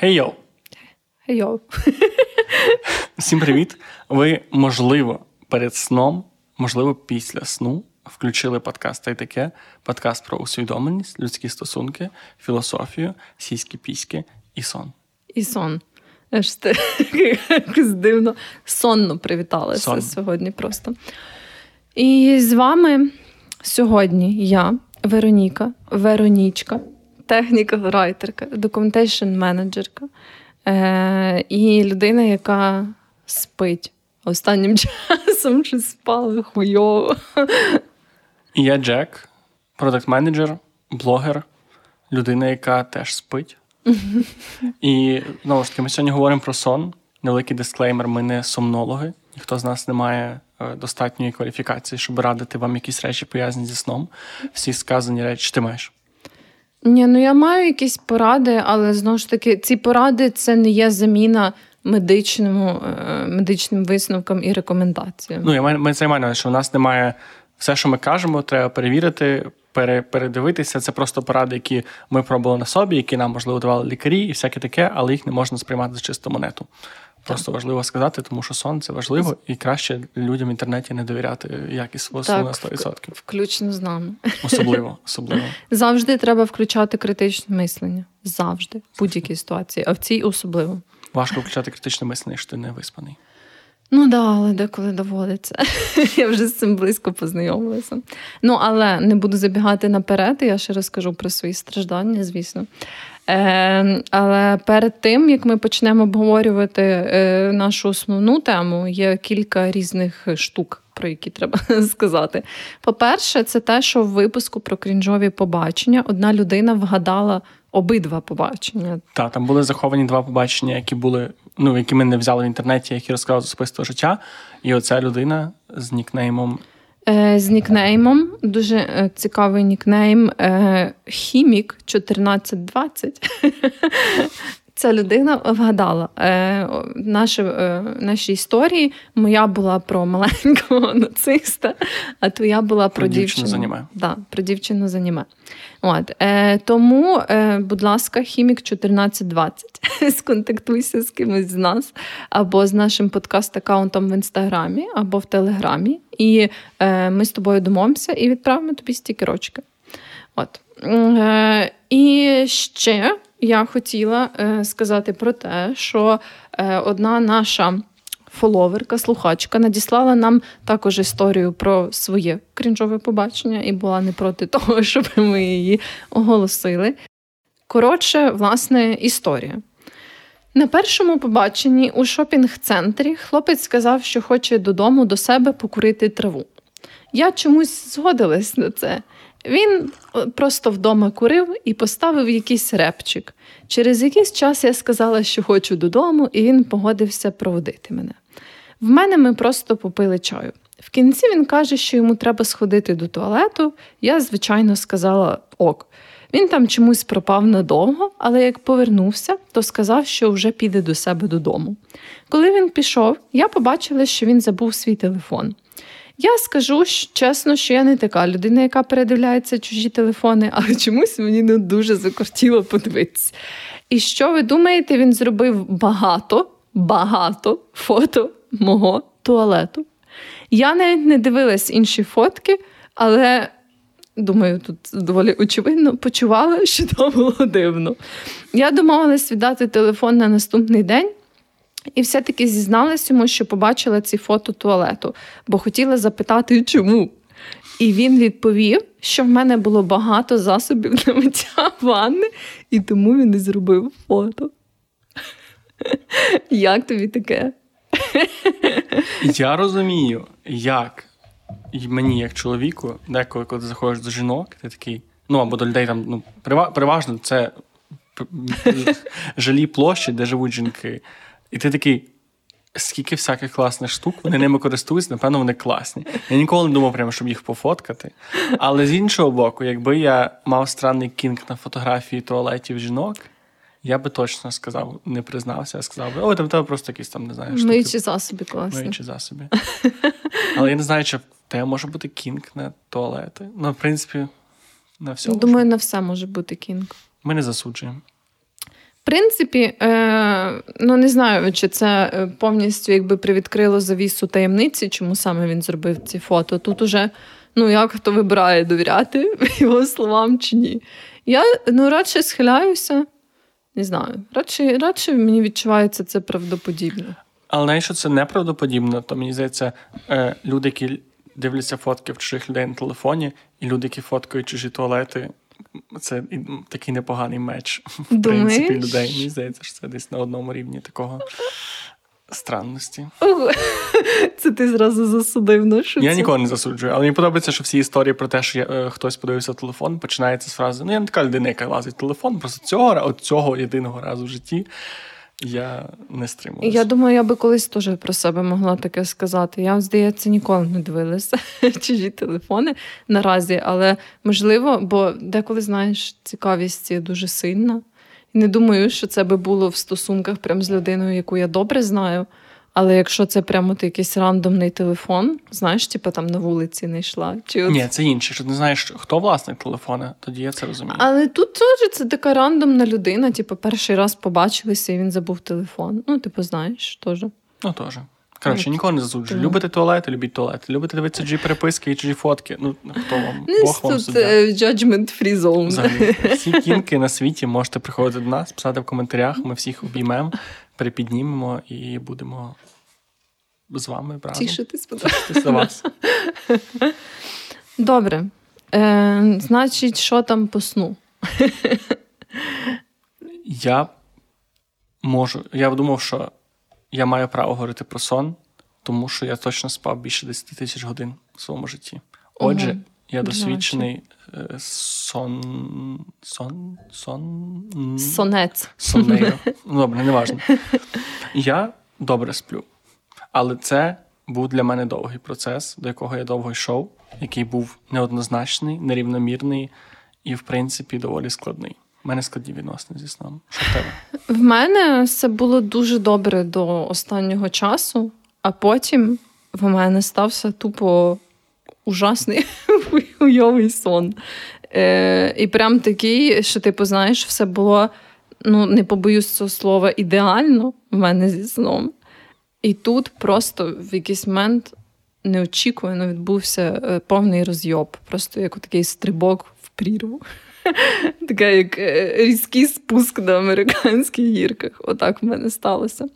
Хей йоу! Хей йоу! Всім привіт! Ви, можливо, перед сном, можливо, після сну включили подкаст та й таке. Подкаст про усвідомленість, людські стосунки, філософію, сіські піськи і сон. І сон. Аж ти якось дивно сонно привіталася Сон. сьогодні просто. І з вами сьогодні я, Вероніка, Веронічка, техніка райтерка, документейшн менеджерка е- і людина, яка спить. Останнім часом щось спали хуйово. І я Джек, продакт-менеджер, блогер, людина, яка теж спить. І знову ж таки, ми сьогодні говоримо про сон. Невеликий дисклеймер, ми не сомнологи. Ніхто з нас не має е, достатньої кваліфікації, щоб радити вам якісь речі пов'язані зі сном. Всі сказані речі ти маєш. Ні, ну я маю якісь поради, але знову ж таки, ці поради це не є заміна медичному, е, медичним висновкам і рекомендаціям. Ну, я ми це маю, що у нас немає все, що ми кажемо, треба перевірити, пере, передивитися. Це просто поради, які ми пробували на собі, які нам можливо давали лікарі, і всяке таке, але їх не можна сприймати за чисту монету. Просто важливо сказати, тому що сон це важливо, і краще людям в інтернеті не довіряти якість свого сну на 100%. Включно з нами. Особливо, особливо. Завжди треба включати критичне мислення. Завжди, в будь-якій ситуації, а в цій особливо. Важко включати критичне мислення, що ти не виспаний. Ну да, але деколи доводиться. Я вже з цим близько познайомилася. Ну, але не буду забігати наперед, я ще розкажу про свої страждання, звісно. Е, Але перед тим, як ми почнемо обговорювати е, нашу основну тему, є кілька різних штук, про які треба сказати. По-перше, це те, що в випуску про крінжові побачення одна людина вгадала обидва побачення. Так, там були заховані два побачення, які були, ну які ми не взяли в інтернеті, які розказали з особистого життя. І оця людина з нікнеймом. Е, з нікнеймом дуже е, цікавий нікнейм е, Хімік 1420. Ця людина вгадала е, наші, е, наші історії. Моя була про маленького нациста, а твоя була про, про дівчину. дівчину заніме. Да, про дівчину заніме. От, е, Тому, е, будь ласка, хімік 1420. Сконтактуйся з кимось з нас, або з нашим подкаст-аккаунтом в інстаграмі, або в Телеграмі. І е, ми з тобою домовимося і відправимо тобі стікерочки. От. Е, І ще я хотіла е, сказати про те, що е, одна наша фоловерка, слухачка, надіслала нам також історію про своє крінжове побачення і була не проти того, щоб ми її оголосили. Коротше, власне, історія. На першому побаченні у шопінг-центрі хлопець сказав, що хоче додому до себе покурити траву. Я чомусь згодилась на це. Він е, просто вдома курив і поставив якийсь репчик. Через якийсь час я сказала, що хочу додому, і він погодився проводити мене. В мене ми просто попили чаю. В кінці він каже, що йому треба сходити до туалету. Я, звичайно, сказала ок. Він там чомусь пропав надовго, але як повернувся, то сказав, що вже піде до себе додому. Коли він пішов, я побачила, що він забув свій телефон. Я скажу чесно, що я не така людина, яка передивляється чужі телефони, але чомусь мені не дуже закортіло подивитися. І що ви думаєте, він зробив багато, багато фото мого туалету. Я навіть не дивилась інші фотки, але. Думаю, тут доволі очевидно почувала, що то було дивно. Я домовилась віддати телефон на наступний день, і все-таки зізналась йому, що побачила ці фото туалету, бо хотіла запитати, чому. І він відповів, що в мене було багато засобів для миття ванни, і тому він і зробив фото. Як тобі таке? Я розумію, як мені, як чоловіку, деколи, коли ти заходиш до жінок, ти такий, ну або до людей там, ну, переважно це жалі площі, де живуть жінки. І ти такий. Скільки всяких класних штук, вони ними користуються, напевно, вони класні. Я ніколи не думав, прямо, щоб їх пофоткати. Але з іншого боку, якби я мав странний кінг на фотографії туалетів жінок, я би точно сказав, не признався, а сказав би, о, там тебе просто якісь там не знаю. штуки. Миючі засоби класні. Миючі засоби. Але я не знаю, чи в тебе може бути кінг на туалети. Ну, в принципі, на все. Думаю, на все може бути кінг. Ми не засуджуємо. В принципі, е, ну не знаю, чи це е, повністю якби привідкрило завісу таємниці, чому саме він зробив ці фото. Тут уже ну як хто вибирає довіряти його словам чи ні. Я ну радше схиляюся, не знаю. Радше, радше мені відчувається це правдоподібно. Але навіть що це неправдоподібно, то мені здається, е, люди, які дивляться фотки в чужих людей на телефоні, і люди, які фоткають чужі туалети, це такий непоганий меч в принципі людей. Мені здається, що це десь на одному рівні такого странності. Це ти зразу засудив що Я нікого не засуджую, але мені подобається, що всі історії про те, що я, е, хтось подивився телефон, починається з фрази: ну я не така людина, яка лазить телефон, просто цього от цього єдиного разу в житті. Я не стримуюся. Я думаю, я би колись теж про себе могла таке сказати. Я, здається, ніколи не дивилася чужі телефони наразі, але можливо, бо деколи, знаєш, цікавість дуже сильна. І не думаю, що це би було в стосунках прям з людиною, яку я добре знаю. Але якщо це прямо ти якийсь рандомний телефон, знаєш, типу там на вулиці не йшла. Чи от... Ні, це інше. Що ти не знаєш, хто власник телефона, тоді я це розумію. Але тут теж це така рандомна людина, типу, перший раз побачилися і він забув телефон. Ну, типу, знаєш, теж. Ну, теж. Коротше, нікого не засуджую. Любите туалети, любіть туалети. Любите дивитися чужі переписки і чужі фотки. Ну, хто вам? Бог вам суддя. Е, judgment free zone. Взагалі, всі кінки на світі можете приходити до нас, писати в коментарях. Ми всіх обіймемо, перепіднімемо і будемо з вами разом. Тішитись за вас. Добре. Е, Значить, що там по сну? Я можу. Я думав, що я маю право говорити про сон, тому що я точно спав більше 10 тисяч годин в своєму житті. Отже, угу. я досвідчений е, сон. сон. сон. Сонець. Сонею. Ну, добре, не важно. Я добре сплю. Але це був для мене довгий процес, до якого я довго йшов, який був неоднозначний, нерівномірний і, в принципі, доволі складний. У мене складні відносини зі сном. Що в тебе? В мене все було дуже добре до останнього часу, а потім в мене стався тупо ужасний уйовий сон. Е, І прям такий, що ти типу, знаєш, все було, ну не побоюсь цього слова, ідеально в мене зі сном. І тут просто в якийсь момент неочікувано відбувся е, повний розйоб. Просто як такий стрибок в прірву. Така як е, різкий спуск на американських гірках. Отак в мене сталося.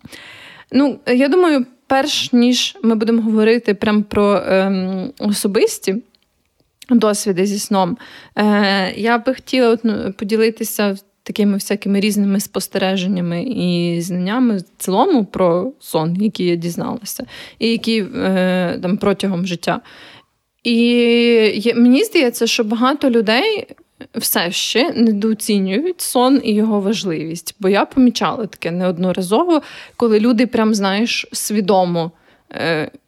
Ну, я думаю, перш ніж ми будемо говорити прям про ем, особисті досвіди зі сном, е, я би хотіла от, ну, поділитися такими всякими різними спостереженнями і знаннями в цілому про сон, які я дізналася, і які е, там протягом життя. І мені здається, що багато людей все ще недооцінюють сон і його важливість. Бо я помічала таке неодноразово, коли люди, прям знаєш, свідомо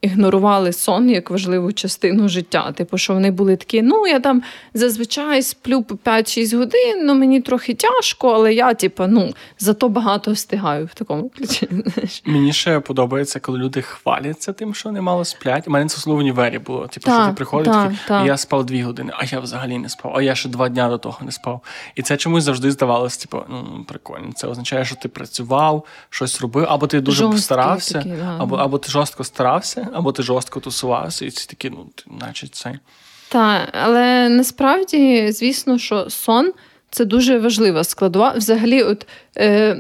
ігнорували сон як важливу частину життя. Типу, що вони були такі, ну я там зазвичай сплю по 5-6 годин, ну мені трохи тяжко, але я, типу, ну, зато багато встигаю в такому ключі. Мені ще подобається, коли люди хваляться тим, що вони мало сплять. У мене це слово в універі було. Типу, що ти приходиш, та, та. я спав дві години, а я взагалі не спав, а я ще два дня до того не спав. І це чомусь завжди здавалося, типу, ну прикольно. Це означає, що ти працював, щось робив, або ти дуже Жорсткий постарався, такий, да. або або ти жорстко старався, або ти жорстко тусувався, і це такі, ну, наче це. Так, але насправді, звісно, що сон це дуже важлива складова. Взагалі, от е,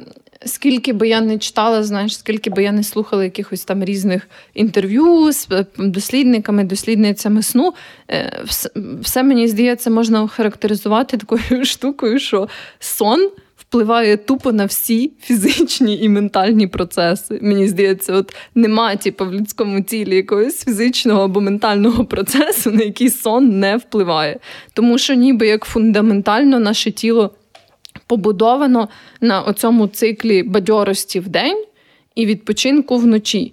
скільки би я не читала, знаєш, скільки би я не слухала якихось там різних інтерв'ю з е, дослідниками, дослідницями сну, е, все, все мені здається, можна охарактеризувати такою штукою, що сон впливає тупо на всі фізичні і ментальні процеси. Мені здається, от немає типу, в людському тілі якогось фізичного або ментального процесу, на який сон не впливає. Тому що, ніби як фундаментально наше тіло побудовано на оцьому циклі бадьорості в день і відпочинку вночі.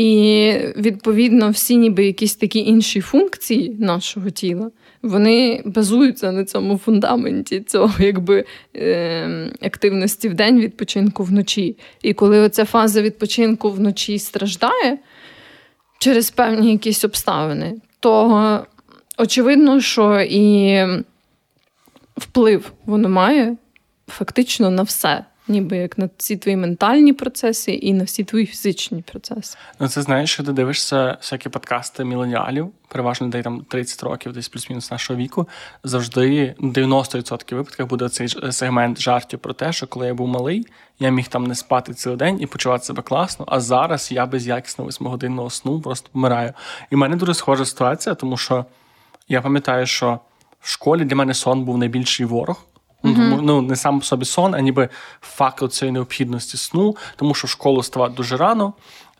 І відповідно всі, ніби якісь такі інші функції нашого тіла, вони базуються на цьому фундаменті цього якби е, активності в день, відпочинку вночі. І коли оця фаза відпочинку вночі страждає через певні якісь обставини, то очевидно, що і вплив воно має фактично на все ніби як на всі твої ментальні процеси і на всі твої фізичні процеси. Ну, це знаєш, що ти дивишся всякі подкасти міленіалів, переважно людей там 30 років, десь плюс-мінус нашого віку. Завжди 90% випадках буде цей сегмент жартів про те, що коли я був малий, я міг там не спати цілий день і почувати себе класно. А зараз я без якісного восьмигодинного сну просто помираю. І в мене дуже схожа ситуація, тому що я пам'ятаю, що в школі для мене сон був найбільший ворог. Mm-hmm. Ну, не сам по собі сон, а ніби факт цієї необхідності сну, тому що в школу ставати дуже рано.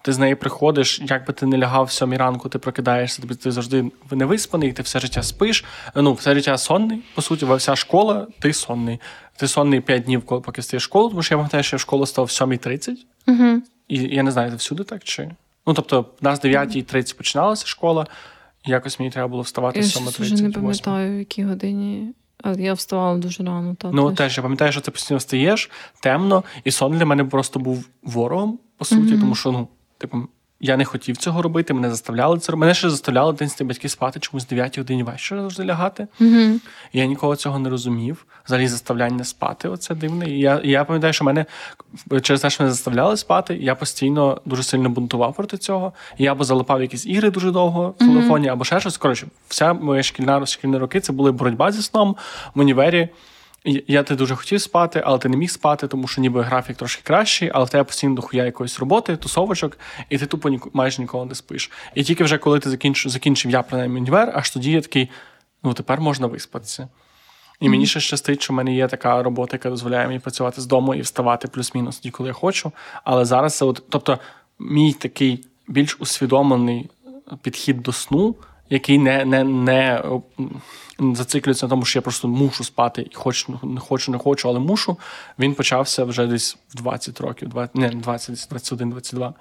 Ти з неї приходиш, як би ти не лягав в сьомій ранку, ти прокидаєшся, тобі ти завжди не виспаний, ти все життя спиш. Ну, все життя сонний, по суті, вся школа, ти сонний. Ти сонний 5 днів, поки стаєш школу, тому що я пам'ятаю, що я в школу став в 7.30. Угу. І я не знаю, це всюди так чи. Ну, тобто, в нас 9.30 починалася школа, і якось мені треба було вставати в 7.30. Я вже не пам'ятаю, в якій годині. Я вставала дуже рано. Та, ну, теж. теж я пам'ятаю, що ти постійно встаєш темно, і сон для мене просто був ворогом, по суті, mm-hmm. тому що, ну, типу, я не хотів цього робити, мене заставляли це робити. Мене ще заставляли дитинстві батьки спати чомусь 9 годині вечора завжди лягати. Mm-hmm. І я ніколи цього не розумів. Взагалі заставляння спати оце дивне. І я і я пам'ятаю, що мене через те, що мене заставляли спати, я постійно дуже сильно бунтував проти цього. І я або залипав якісь ігри дуже довго в телефоні, mm-hmm. або ще щось. Коротше, вся моя шкільна шкільні роки це були боротьба зі сном в універі. Я ти дуже хотів спати, але ти не міг спати, тому що ніби графік трошки кращий, але в тебе постійно дохуя якоїсь роботи, тусовочок, і ти тупо ні, майже ніколи не спиш. І тільки вже коли ти закінчив, закінчив я принаймні універ, аж тоді я такий, ну тепер можна виспатися. І мені ще щастить, що в мене є така робота, яка дозволяє мені працювати з дому і вставати плюс-мінус тоді, коли я хочу. Але зараз це, от, тобто, мій такий більш усвідомлений підхід до сну, який не не, не зациклюється на тому, що я просто мушу спати і хочу, не хочу, не хочу, але мушу. Він почався вже десь в 20 років, 20, не 20, 21, 22.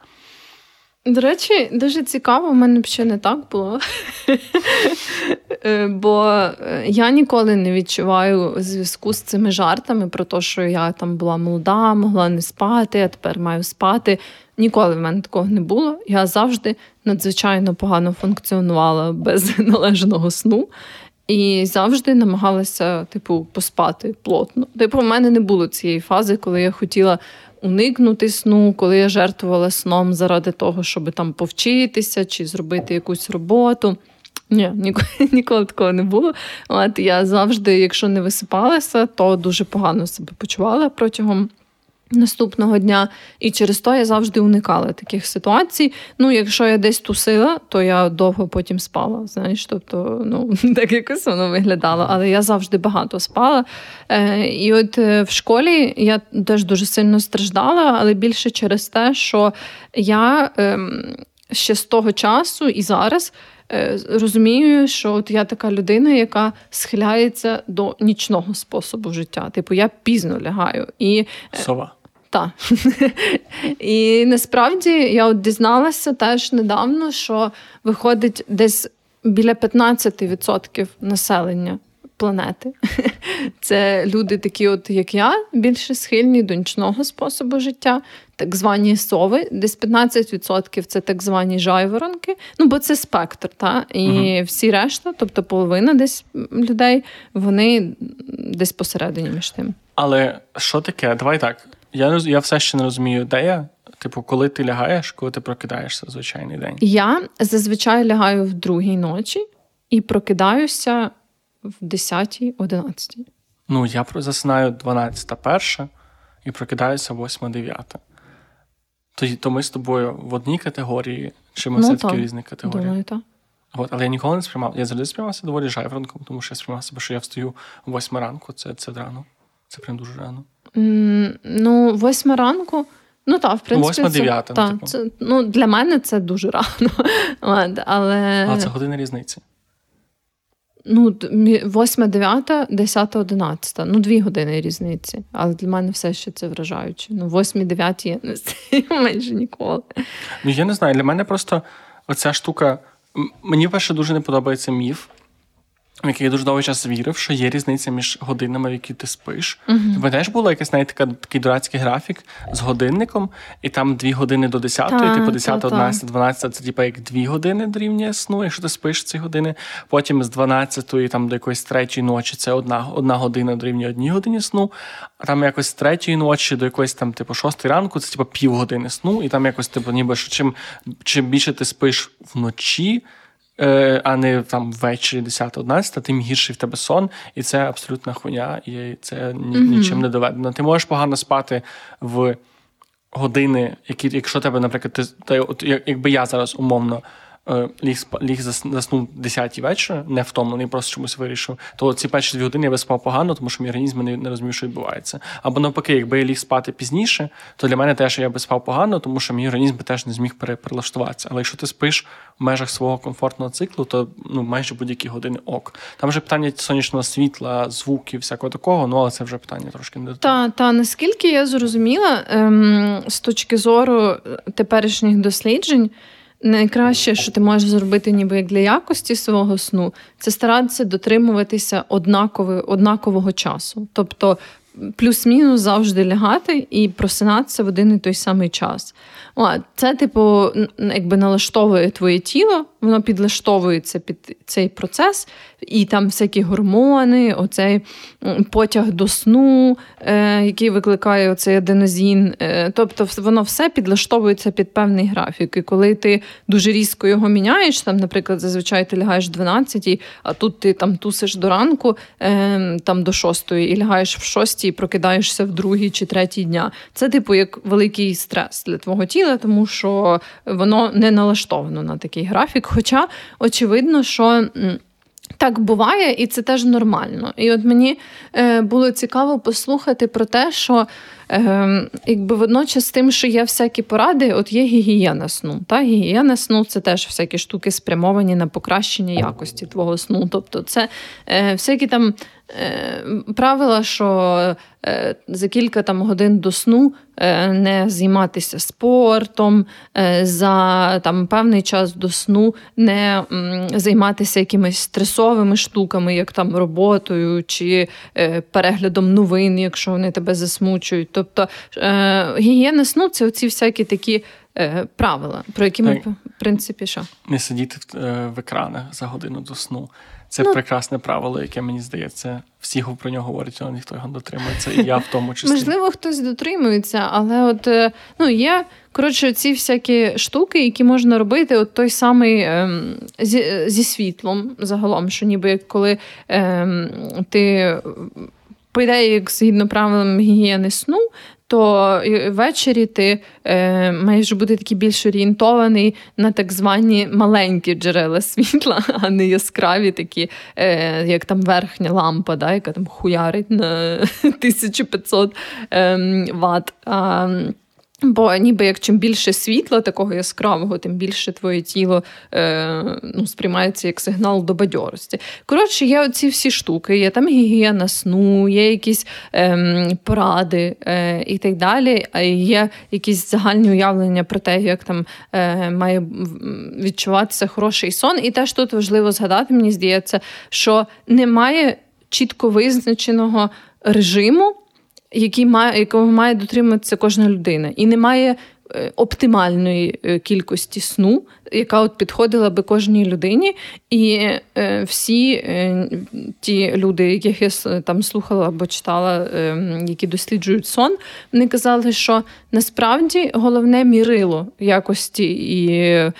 До речі, дуже цікаво, у мене ще не так було. Е, бо е, я ніколи не відчуваю зв'язку з цими жартами про те, що я там була молода, могла не спати, а тепер маю спати. Ніколи в мене такого не було. Я завжди надзвичайно погано функціонувала без належного сну. І завжди намагалася, типу, поспати плотно. Типу, в мене не було цієї фази, коли я хотіла уникнути сну, коли я жертвувала сном заради того, щоб там повчитися чи зробити якусь роботу. Ні, ніколи, ніколи такого не було. От я завжди, якщо не висипалася, то дуже погано себе почувала протягом наступного дня. І через то я завжди уникала таких ситуацій. Ну, якщо я десь тусила, то я довго потім спала. Знаєш, тобто, ну так якось воно виглядало, але я завжди багато спала. Е, І от е, в школі я теж дуже сильно страждала, але більше через те, що я е, ще з того часу і зараз. Е, розумію, що от я така людина, яка схиляється до нічного способу життя. Типу, я пізно лягаю. І е, Сова. Так. І насправді я от дізналася теж недавно, що виходить десь біля 15% населення планети. Це люди, такі, от як я, більше схильні до нічного способу життя, так звані сови, десь 15% це так звані жайворонки. Ну, бо це спектр, та? і угу. всі решта, тобто половина десь людей, вони десь посередині між тим. Але що таке? Давай так. Я я все ще не розумію, де я. Типу, коли ти лягаєш, коли ти прокидаєшся в звичайний день? Я зазвичай лягаю в другій ночі і прокидаюся в 10-й, 11 Ну, я засинаю 12 перша і прокидаюся 8 9 То, то ми з тобою в одній категорії, чи ми ну, все-таки в різних категоріях? Думаю, так. От, але я ніколи не сприймав. Я завжди сприймався доволі жайворонком, тому що я сприймав себе, що я встаю о 8 ранку. Це це рано. Це прям дуже рано. Ну, восьма ранку. Ну так, в принципі. Восьма дев'ята. Ну, типу. це, ну, Для мене це дуже рано. але... А це година різниці. Ну, восьма, дев'ята, десята, одинадцята. Ну, дві години різниці. Але для мене все ще це вражаюче. Ну, восьмі, дев'яті я не стаю майже ніколи. Ну, я не знаю. Для мене просто оця штука. Мені перше дуже не подобається міф який я дуже довгий час вірив, що є різниця між годинами, в які ти спиш. Uh-huh. Тобі теж було якийсь навіть така, такий дурацький графік з годинником, і там дві години до 10, типу 10, 11, 12 це типу як дві години дорівнює сну, якщо ти спиш ці години. Потім з 12 там до якоїсь третьої ночі це одна одна година дорівнює одній годині сну, а там якось з третьої ночі до якоїсь там, типу, шостої ранку, це типу півгодини сну, і там якось, типу, ніби що чим, чим більше ти спиш вночі. Е, а не там ввечері 10-11, тим гірший в тебе сон, і це абсолютна хуйня, і це ні, mm-hmm. нічим не доведено. Ти можеш погано спати в години, які, якщо тебе, наприклад, ти, ти от, якби я зараз умовно ліг ліг заснув 10 вечора, не втомлений, просто чомусь вирішив, то ці перші дві години я би спав погано, тому що мій організм не, не розумів, що відбувається. Або навпаки, якби я ліг спати пізніше, то для мене теж я би спав погано, тому що мій організм би теж не зміг перелаштуватися. Але якщо ти спиш в межах свого комфортного циклу, то ну майже будь-які години ок. Там вже питання сонячного світла, звуків, всякого такого, ну але це вже питання трошки не Та, та наскільки я зрозуміла, ем, з точки зору теперішніх досліджень. Найкраще, що ти можеш зробити, ніби як для якості свого сну, це старатися дотримуватися однаково, однакового часу. Тобто плюс-мінус завжди лягати і просинатися в один і той самий час. Це, типу, якби налаштовує твоє тіло, воно підлаштовується під цей процес, і там всякі гормони, оцей потяг до сну, е, який викликає оцей аденозін. Е, тобто, воно все підлаштовується під певний графік. І коли ти дуже різко його міняєш, там, наприклад, зазвичай ти лягаєш 12, а тут ти там тусиш до ранку, е, там до 6, і лягаєш в 6 і прокидаєшся в другій чи третій дня. Це, типу, як великий стрес для твого тіла, тому що воно не налаштовано на такий графік. Хоча очевидно, що. Так буває, і це теж нормально. І от мені е, було цікаво послухати про те, що якби водночас з тим, що є всякі поради, от є гігієна сну. Та? Гігієна сну це теж всякі штуки спрямовані на покращення якості твого сну. Тобто, це е, всякі там Е, правила, що е, за кілька там годин до сну не займатися спортом, за там певний час до сну не займатися якимись стресовими штуками, як там роботою чи переглядом новин, якщо вони тебе засмучують. Тобто гігієна сну це оці всякі такі. Правила, про які ми в принципі що? не сидіти в екранах за годину до сну. Це ну, прекрасне правило, яке мені здається, всі про нього говорять, але ніхто його дотримується. І я в тому числі. Можливо, хтось дотримується, але от е, ну є коротше ці всякі штуки, які можна робити, от той самий ем, зі, зі світлом загалом, що ніби коли ем, ти. По ідеї, як згідно правилам гігієни сну, то ввечері ти е, маєш бути такий більш орієнтований на так звані маленькі джерела світла, а не яскраві такі, е, як там верхня лампа, да, яка там хуярить на 1500 е, ватт. Бо ніби як чим більше світла такого яскравого, тим більше твоє тіло е, ну, сприймається як сигнал до бадьорості. Коротше, є оці всі штуки, є там гігієна сну, є якісь е, поради е, і так далі. Є якісь загальні уявлення про те, як там е, має відчуватися хороший сон. І теж тут важливо згадати, мені здається, що немає чітко визначеного режиму який має, якого має дотримуватися кожна людина, і немає е, оптимальної е, кількості сну, яка от підходила би кожній людині. І е, всі ті люди, яких я там слухала або читала, які досліджують сон, вони казали, що насправді головне мірило якості і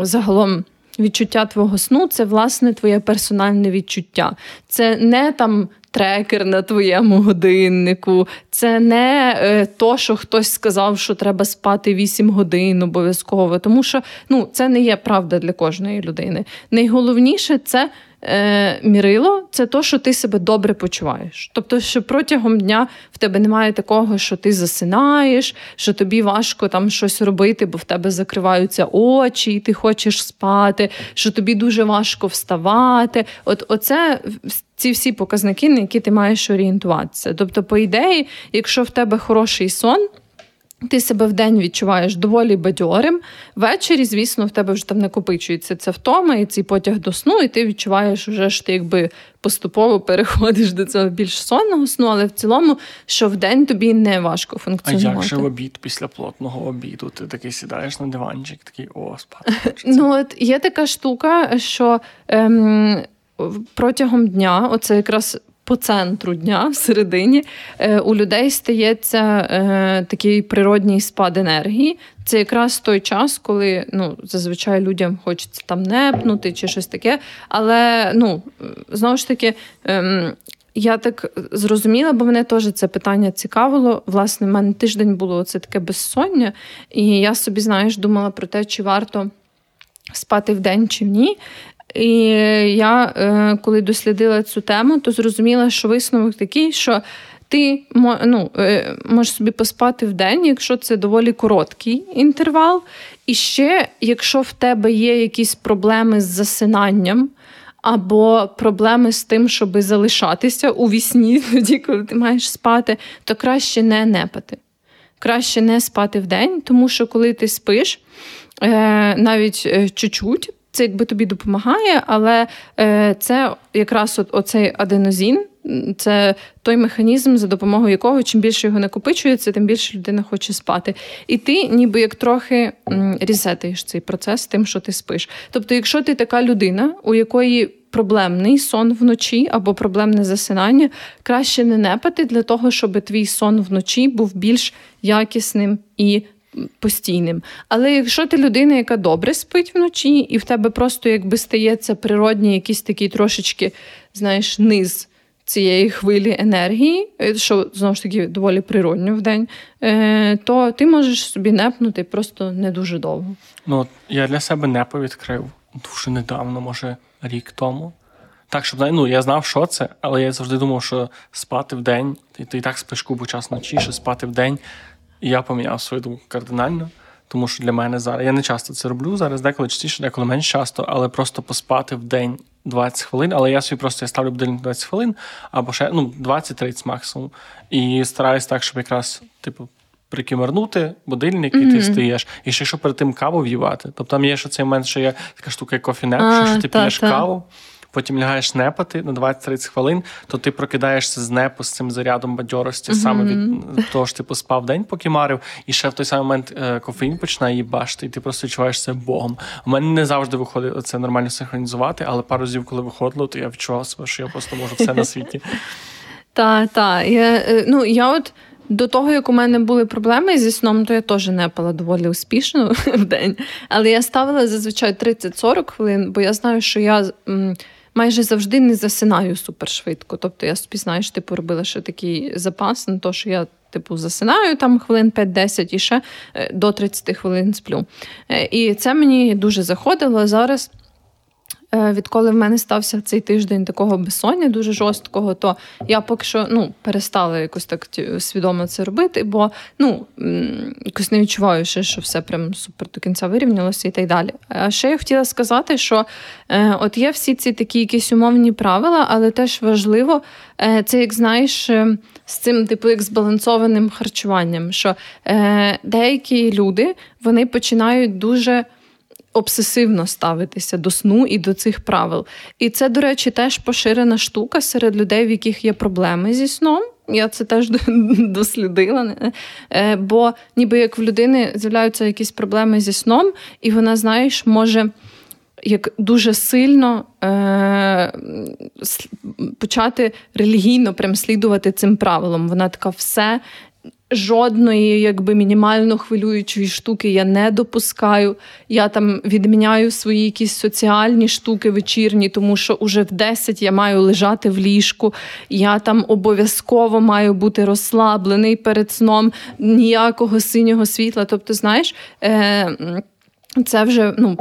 загалом. Відчуття твого сну це власне твоє персональне відчуття. Це не там трекер на твоєму годиннику. Це не е, то, що хтось сказав, що треба спати 8 годин обов'язково. Тому що ну, це не є правда для кожної людини. Найголовніше це е, мірило це то, що ти себе добре почуваєш. Тобто, що протягом дня в тебе немає такого, що ти засинаєш, що тобі важко там щось робити, бо в тебе закриваються очі, і ти хочеш спати, що тобі дуже важко вставати. От Оце ці всі показники, на які ти маєш орієнтуватися. Тобто, по ідеї, якщо в тебе хороший сон. Ти себе в день відчуваєш доволі бадьорим. Ввечері, звісно, в тебе вже там накопичується це втома і цей потяг до сну, і ти відчуваєш, вже що ти якби поступово переходиш до цього більш сонного сну, але в цілому, що в день тобі не важко функціонувати. А як же в обід після плотного обіду? Ти такий сідаєш на диванчик, такий о, спати. Ну от є така штука, що ем, протягом дня, оце якраз по центру дня, всередині, е, у людей стається е, такий природній спад енергії. Це якраз той час, коли ну, зазвичай людям хочеться там непнути чи щось таке. Але ну, знову ж таки. Ем, я так зрозуміла, бо мене теж це питання цікавило. Власне, в мене тиждень було це таке безсоння, і я собі, знаєш, думала про те, чи варто спати вдень чи ні. І я, е, коли дослідила цю тему, то зрозуміла, що висновок такий, що ти ну, е, можеш собі поспати в день, якщо це доволі короткий інтервал. І ще, якщо в тебе є якісь проблеми з засинанням, або проблеми з тим, щоб залишатися у вісні, тоді, коли ти маєш спати, то краще не непати. Краще не спати в день, тому що коли ти спиш, е, навіть чуть-чуть, це якби тобі допомагає, але е, це якраз от, оцей аденозін. Це той механізм, за допомогою якого чим більше його накопичується, тим більше людина хоче спати. І ти ніби як трохи різетаєш цей процес тим, що ти спиш. Тобто, якщо ти така людина, у якої проблемний сон вночі або проблемне засинання, краще не непати для того, щоб твій сон вночі був більш якісним і постійним. Але якщо ти людина, яка добре спить вночі, і в тебе просто якби стається природній якийсь такий трошечки, знаєш, низ. Цієї хвилі енергії, е, що знову ж таки доволі природньо в день, е, то ти можеш собі непнути просто не дуже довго. Ну, я для себе непо відкрив дуже недавно, може, рік тому. Так, щоб ну, я знав, що це, але я завжди думав, що спати в день, ти, ти і так спиш купу час ночі, що спати в день і я поміняв свою думку кардинально, тому що для мене зараз я не часто це роблю. Зараз деколи частіше, деколи менш часто, але просто поспати в день 20 хвилин. Але я собі просто я ставлю будильник 20 хвилин або ще ну 20-30 максимум. І стараюсь так, щоб якраз типу. Прикимернути будильник, і mm-hmm. ти встаєш. І ще що перед тим каву в'ївати. Тобто там є що цей момент, що є така штука, як кофінеп, що, що ти та, п'єш та. каву, потім лягаєш непати на 20-30 хвилин, то ти прокидаєшся з непу з цим зарядом бадьорості, mm-hmm. саме від того що ти поспав день, поки марив, і ще в той самий момент е, кофеїн починає їбашти, і ти просто відчуваєшся Богом. У мене не завжди виходить це нормально синхронізувати, але пару разів, коли виходило, то я відчував себе, що я просто можу все на світі. Так, так. Я, е, ну, я от до того, як у мене були проблеми зі сном, то я теж не пила доволі успішно в день. Але я ставила зазвичай 30-40 хвилин, бо я знаю, що я майже завжди не засинаю супершвидко. Тобто я собі, знаєш, типу робила ще такий запас на те, що я. Типу, засинаю там хвилин 5-10 і ще е, до 30 хвилин сплю. Е, і це мені дуже заходило. Зараз відколи в мене стався цей тиждень такого безсоння, дуже жорсткого, то я поки що ну, перестала якось так свідомо це робити, бо ну, якось не відчуваю, ще, що все прям супер до кінця вирівнялося і так далі. А ще я хотіла сказати, що е, от є всі ці такі якісь умовні правила, але теж важливо, е, це як знаєш, е, з цим типу як збалансованим харчуванням, що е, деякі люди вони починають дуже обсесивно ставитися до сну і до цих правил. І це, до речі, теж поширена штука серед людей, в яких є проблеми зі сном. Я це теж дослідила. Е, бо ніби як в людини з'являються якісь проблеми зі сном, і вона, знаєш, може. Як дуже сильно е- почати релігійно прям слідувати цим правилам. Вона така все Жодної, якби мінімально хвилюючої штуки я не допускаю. Я там відміняю свої якісь соціальні штуки вечірні, тому що уже в 10 я маю лежати в ліжку. Я там обов'язково маю бути розслаблений перед сном, ніякого синього світла. Тобто, знаєш. Е- це вже ну,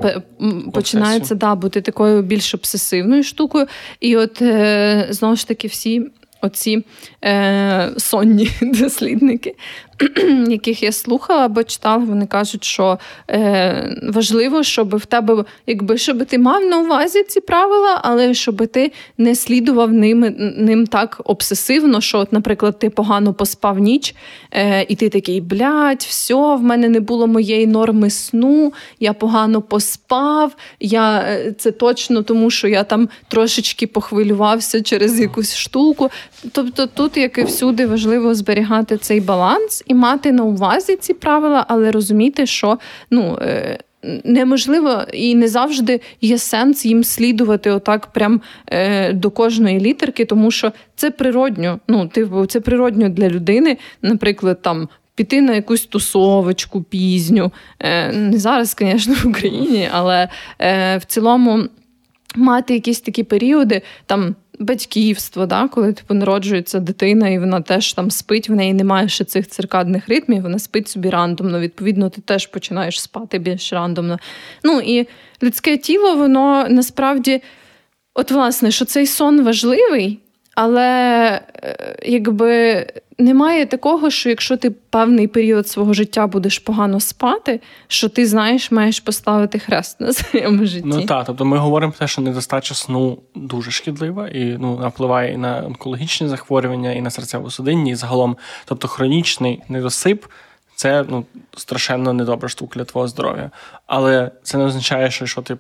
починається да, бути такою більш обсесивною штукою. І от е, знову ж таки всі оці е, сонні дослідники. яких я слухала або читала, вони кажуть, що е, важливо, щоб в тебе, якби щоб ти мав на увазі ці правила, але щоб ти не слідував ним ним так обсесивно, що, от, наприклад, ти погано поспав ніч, е, і ти такий, блядь, все, в мене не було моєї норми сну, я погано поспав. я, е, Це точно тому, що я там трошечки похвилювався через якусь штуку. Тобто, тут, як і всюди, важливо зберігати цей баланс і мати на увазі ці правила, але розуміти, що ну. Е, неможливо і не завжди є сенс їм слідувати отак, прям е, до кожної літерки, тому що це природньо. Ну, типу, це природньо для людини, наприклад, там. Піти на якусь тусовочку пізню. Е, не зараз, звісно, в Україні, але е, в цілому мати якісь такі періоди, там батьківство, да, коли типу народжується дитина, і вона теж там спить, в неї немає ще цих циркадних ритмів, вона спить собі рандомно. Відповідно, ти теж починаєш спати більш рандомно. Ну і людське тіло, воно насправді, от, власне, що цей сон важливий, але е, якби немає такого, що якщо ти певний період свого життя будеш погано спати, що ти знаєш, маєш поставити хрест на своєму житті. Ну так, тобто ми говоримо про те, що недостача сну дуже шкідлива і ну впливає і на онкологічні захворювання, і на серцево-судинні, і загалом, тобто хронічний недосип це ну, страшенно недобра штука для твого здоров'я. Але це не означає, що якщо ти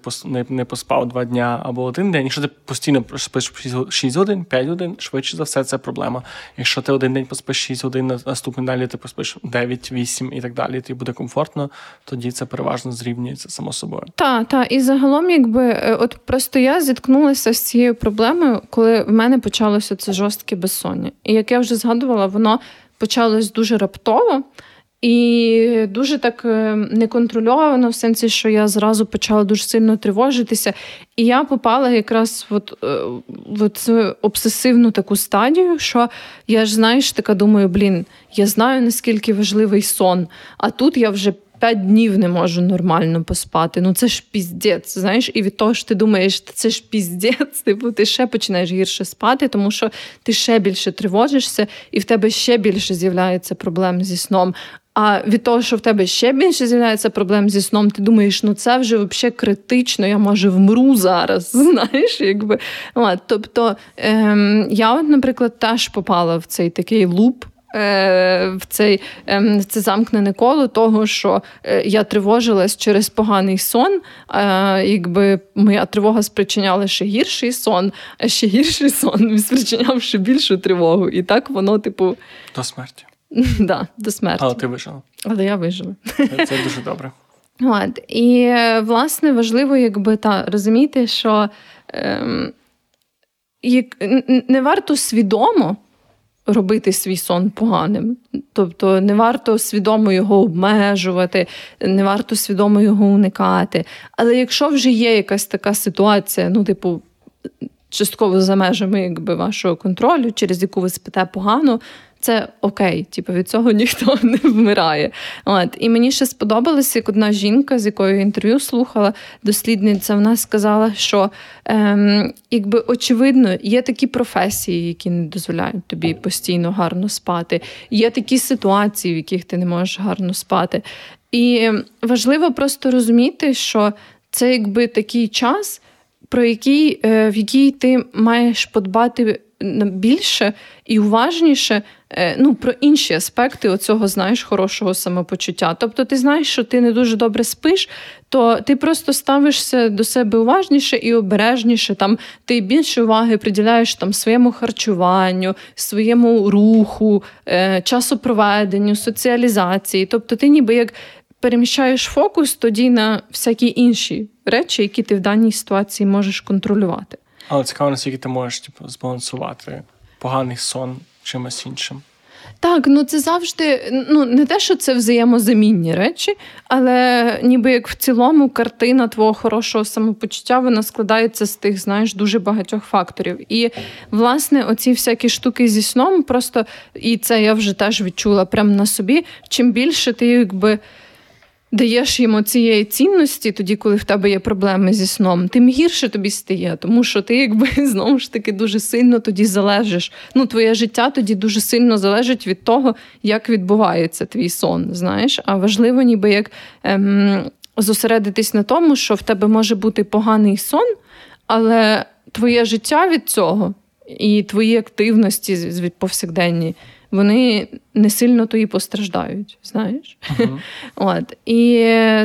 не поспав два дня або один день. Якщо ти постійно спиш 6 годин, 5 годин, швидше за все, це проблема. Якщо ти один день поспиш 6 годин, наступний далі ти поспиш 9, 8 і так далі, тобі буде комфортно, тоді це переважно зрівнюється само собою. Так, так. І загалом, якби е, от просто я зіткнулася з цією проблемою, коли в мене почалося це жорстке безсоння. І як я вже згадувала, воно почалось дуже раптово. І дуже так е, неконтрольовано, в сенсі, що я зразу почала дуже сильно тривожитися. І я попала якраз от, е, в цю обсесивну таку стадію, що я ж знаєш, така думаю, блін, я знаю, наскільки важливий сон, а тут я вже. П'ять днів не можу нормально поспати. Ну це ж піздець, знаєш, і від того що ти думаєш, це ж піздець, типу, ти ще починаєш гірше спати, тому що ти ще більше тривожишся, і в тебе ще більше з'являється проблем зі сном. А від того, що в тебе ще більше з'являється проблем зі сном, ти думаєш, ну це вже взагалі критично, я може вмру зараз. Знаєш, якби. От, Тобто ем, я, от, наприклад, теж попала в цей такий луп. Е, в цей ем, це замкнене коло того, що е, я тривожилась через поганий сон, якби моя тривога спричиняла ще гірший сон, а ще гірший сон спричиняв ще більшу тривогу. І так воно, типу, до смерті. Да, до смерті. Але ти вижила. Але я вижила. Це дуже добре. От. І, власне, важливо, якби та розуміти, що ем, як, не варто свідомо робити свій сон поганим. Тобто не варто свідомо його обмежувати, не варто свідомо його уникати. Але якщо вже є якась така ситуація, ну, типу, частково за межами якби, вашого контролю, через яку ви спите погано, це окей, типу, від цього ніхто не вмирає. От. І мені ще сподобалося, як одна жінка, з якою я інтерв'ю слухала, дослідниця, вона сказала, що ем, якби очевидно є такі професії, які не дозволяють тобі постійно гарно спати. Є такі ситуації, в яких ти не можеш гарно спати. І важливо просто розуміти, що це якби такий час, про який, е, в який ти маєш подбати більше і уважніше е, ну, про інші аспекти оцього знаєш хорошого самопочуття. Тобто, ти знаєш, що ти не дуже добре спиш, то ти просто ставишся до себе уважніше і обережніше. Там ти більше уваги приділяєш там своєму харчуванню, своєму руху, е, часопроведенню, соціалізації. Тобто, ти ніби як. Переміщаєш фокус тоді на всякі інші речі, які ти в даній ситуації можеш контролювати. Але цікаво, наскільки ти можеш типу, збалансувати поганий сон чимось іншим. Так, ну це завжди ну не те, що це взаємозамінні речі, але ніби як в цілому картина твого хорошого самопочуття вона складається з тих, знаєш, дуже багатьох факторів. І власне, оці всякі штуки зі сном, просто і це я вже теж відчула прямо на собі. Чим більше ти якби даєш йому цієї цінності, тоді, коли в тебе є проблеми зі сном, тим гірше тобі стає, тому що ти, якби знову ж таки дуже сильно тоді залежиш. Ну, твоє життя тоді дуже сильно залежить від того, як відбувається твій сон. Знаєш, а важливо, ніби як ем, зосередитись на тому, що в тебе може бути поганий сон, але твоє життя від цього і твої активності від повсякденні вони не сильно то і постраждають. Знаєш? Uh-huh. От. І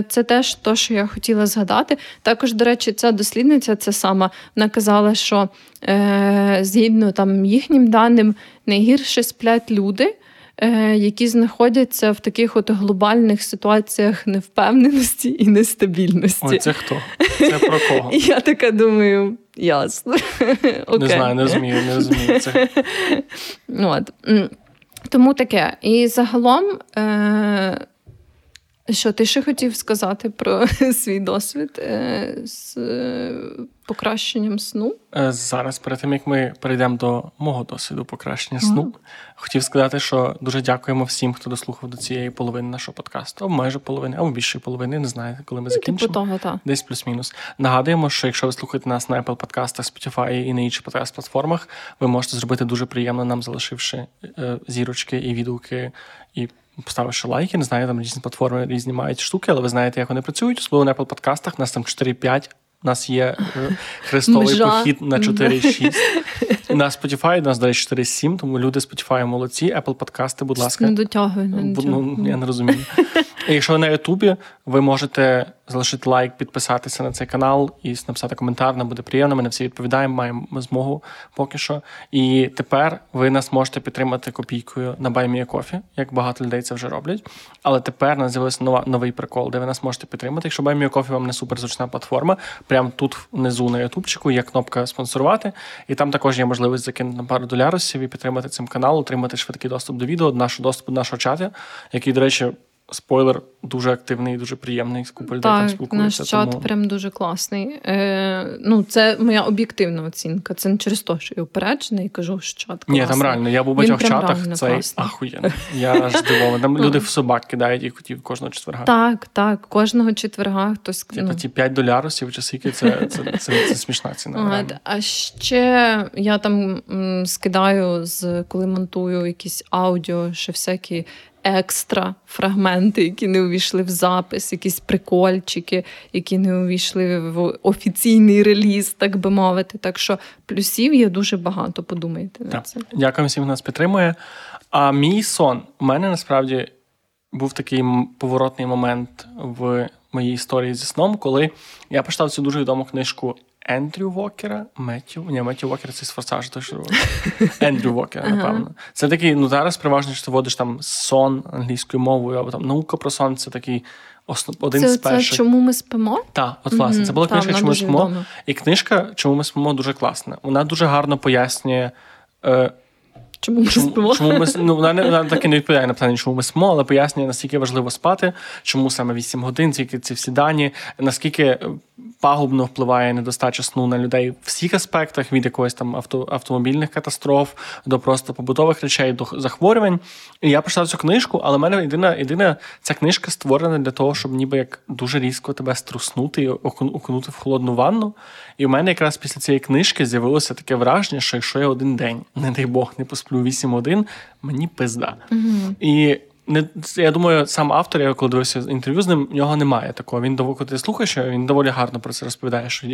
це теж те, що я хотіла згадати. Також, до речі, ця дослідниця це сама вона казала, що е, згідно там їхнім даним найгірше сплять люди. Е, які знаходяться в таких от глобальних ситуаціях невпевненості і нестабільності. Ой, Це хто? Це про кого? Я така думаю, ясно. Не знаю, не розумію, не розумію. Це. От. Тому таке. І загалом, е- що ти ще хотів сказати про свій досвід е- з е- покращенням сну? Е, зараз, перед тим як ми перейдемо до мого досвіду покращення сну. Хотів сказати, що дуже дякуємо всім, хто дослухав до цієї половини нашого подкасту, майже половини, або більшої половини. Не знаю, коли ми закінчимо. Типу того, та. Десь плюс-мінус. Нагадуємо, що якщо ви слухаєте нас на Apple подкастах, Spotify і на інших подкаст-платформах, ви можете зробити дуже приємно нам, залишивши е, зірочки і відгуки і. Поставивши лайки, не знаю, там різні платформи різні мають штуки, але ви знаєте, як вони працюють. Особливо на Apple подкастах, нас там 4-5 у нас є е, хрестовий Межа. похід на 4,6. На Spotify у нас, до речі, 4,7, тому люди Spotify молодці. Apple подкасти, будь ласка. Не дотягує. Ну, я не розумію. І Якщо ви на Ютубі, ви можете залишити лайк, підписатися на цей канал і написати коментар. Нам буде приємно. Ми на всі відповідаємо, маємо змогу поки що. І тепер ви нас можете підтримати копійкою на BuyMeACoffee, як багато людей це вже роблять. Але тепер нас з'явився нова новий прикол, де ви нас можете підтримати. Якщо BuyMeACoffee вам не суперзручна платформа, прямо тут внизу на Ютубчику є кнопка спонсорувати, і там також є можливість закинути на пару долярусів і підтримати цим канал, отримати швидкий доступ до відео, нашого доступу до нашого чату, який, до речі спойлер дуже активний, дуже приємний. Купа людей там спілкується. Наш чат тому... прям дуже класний. Е, Ну, це моя об'єктивна оцінка. Це не через те, що я упереджений і кажу, що чат класний. Ні, там реально. Я був у багатьох чатах. Це ахуєнно. Я аж здивований. Там люди в собак кидають і хотів кожного четверга. Так, так. Кожного четверга хтось. Типа ну... ті 5 долярусів чи скільки це, це, смішна ціна. А, ще я там скидаю з коли монтую якісь аудіо, ще всякі екстра фрагменти, які не увійшли в запис, якісь прикольчики, які не увійшли в офіційний реліз, так би мовити. Так що плюсів є дуже багато. Подумайте на це. Дякую всім, хто нас підтримує. А мій сон у мене насправді був такий поворотний момент в моїй історії зі сном, коли я почитав цю дуже відому книжку Ендрю Вокера, Меттю. Ні, Меттю Вокера це з форсажу, то що Ендрю Вокера, напевно. Це такий, ну зараз переважно, що ти водиш там сон англійською мовою, або там наука про сон, це такий основ, один це, з перших. Це чому ми спимо? Так, от власне, mm-hmm. це була книжка, чому ми спимо. Відомо. І книжка, чому ми спимо, дуже класна. Вона дуже гарно пояснює. Е, Чому ми чому, спимо? Чому ми, ну, Вона не вона так і не відповідає на питання, чому ми спимо, але пояснює, наскільки важливо спати, чому саме 8 годин, тільки ці всі дані, наскільки пагубно впливає недостача сну на людей в всіх аспектах, від якогось там авто, автомобільних катастроф до просто побутових речей, до захворювань. І я прочитав цю книжку, але в мене єдина єдина ця книжка створена для того, щоб ніби як дуже різко тебе струснути і окунути в холодну ванну. І у мене якраз після цієї книжки з'явилося таке враження, що якщо я один день, не дай Бог, не посплю 8 годин, мені пизда. Угу. І не я думаю, сам автор, я коли дивився інтерв'ю з ним, в нього немає такого. Він коли ти слухаєш, він доволі гарно про це розповідає. Що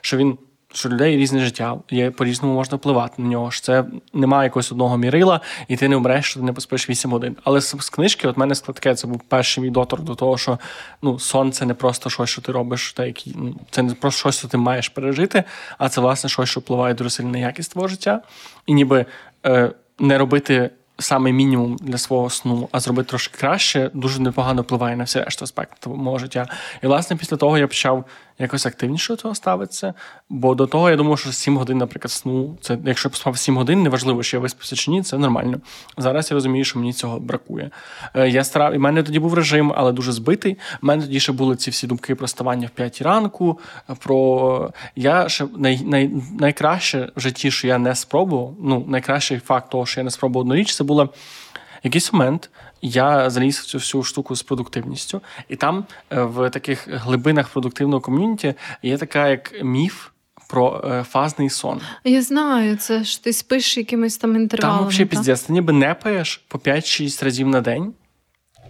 що він. Що людей різне життя, є по-різному можна впливати на нього. що Це немає якогось одного мірила, і ти не вмреш, що ти не поспиш 8 годин. Але з, книжки, от мене таке, це був перший мій дотор до того, що ну, сон не просто щось, що ти робиш, та які, ну, це не просто щось, що ти маєш пережити, а це власне щось, що впливає дуже сильно на якість твого життя. І ніби е, не робити саме мінімум для свого сну, а зробити трошки краще, дуже непогано впливає на всі решту аспекти мого життя. І власне після того я почав якось активніше до цього ставитися. Бо до того я думав, що 7 годин, наприклад, сну, це якщо я поспав 7 годин, неважливо, що я виспався чи ні, це нормально. Зараз я розумію, що мені цього бракує. Е, я старав, і в мене тоді був режим, але дуже збитий. У мене тоді ще були ці всі думки про ставання в 5 ранку. Про я ще най, най, найкраще в житті, що я не спробував. Ну, найкращий факт того, що я не спробував одну річ, це було. Якийсь момент я заліз в цю всю штуку з продуктивністю, і там е, в таких глибинах продуктивного ком'юніті є така як міф. Про е, фазний сон. Я знаю, це ж ти спиш якимись там інтервалами. Там взагалі піздець, ти ніби непаєш по 5-6 разів на день,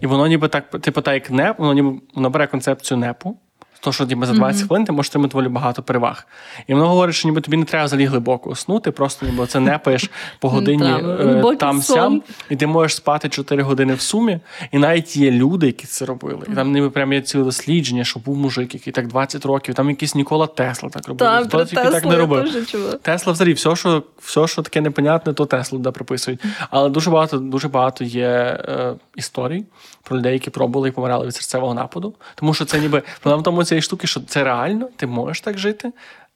і воно ніби так, типу, так як неп, воно ніби воно бере концепцію непу. То, що ніби за 20 mm-hmm. хвилин ти можеш отримати доволі багато переваг. І воно говорить, що ніби тобі не треба взагалі глибоко уснути, просто ніби це не паєш по годині е, там сям, і ти можеш спати 4 години в сумі. І навіть є люди, які це робили. І там ніби прям є ціле дослідження, що був мужик, який так 20 років, там якийсь Нікола Тесла так робив. Хто тільки так не робив. Тесла взагалі, все, що все, що таке непонятне, то Теслу да, приписують. Але дуже багато дуже багато є е, історій про людей, які пробували і помирали від серцевого нападу. Тому що це ніби в тому цієї штуки, що це реально, ти можеш так жити,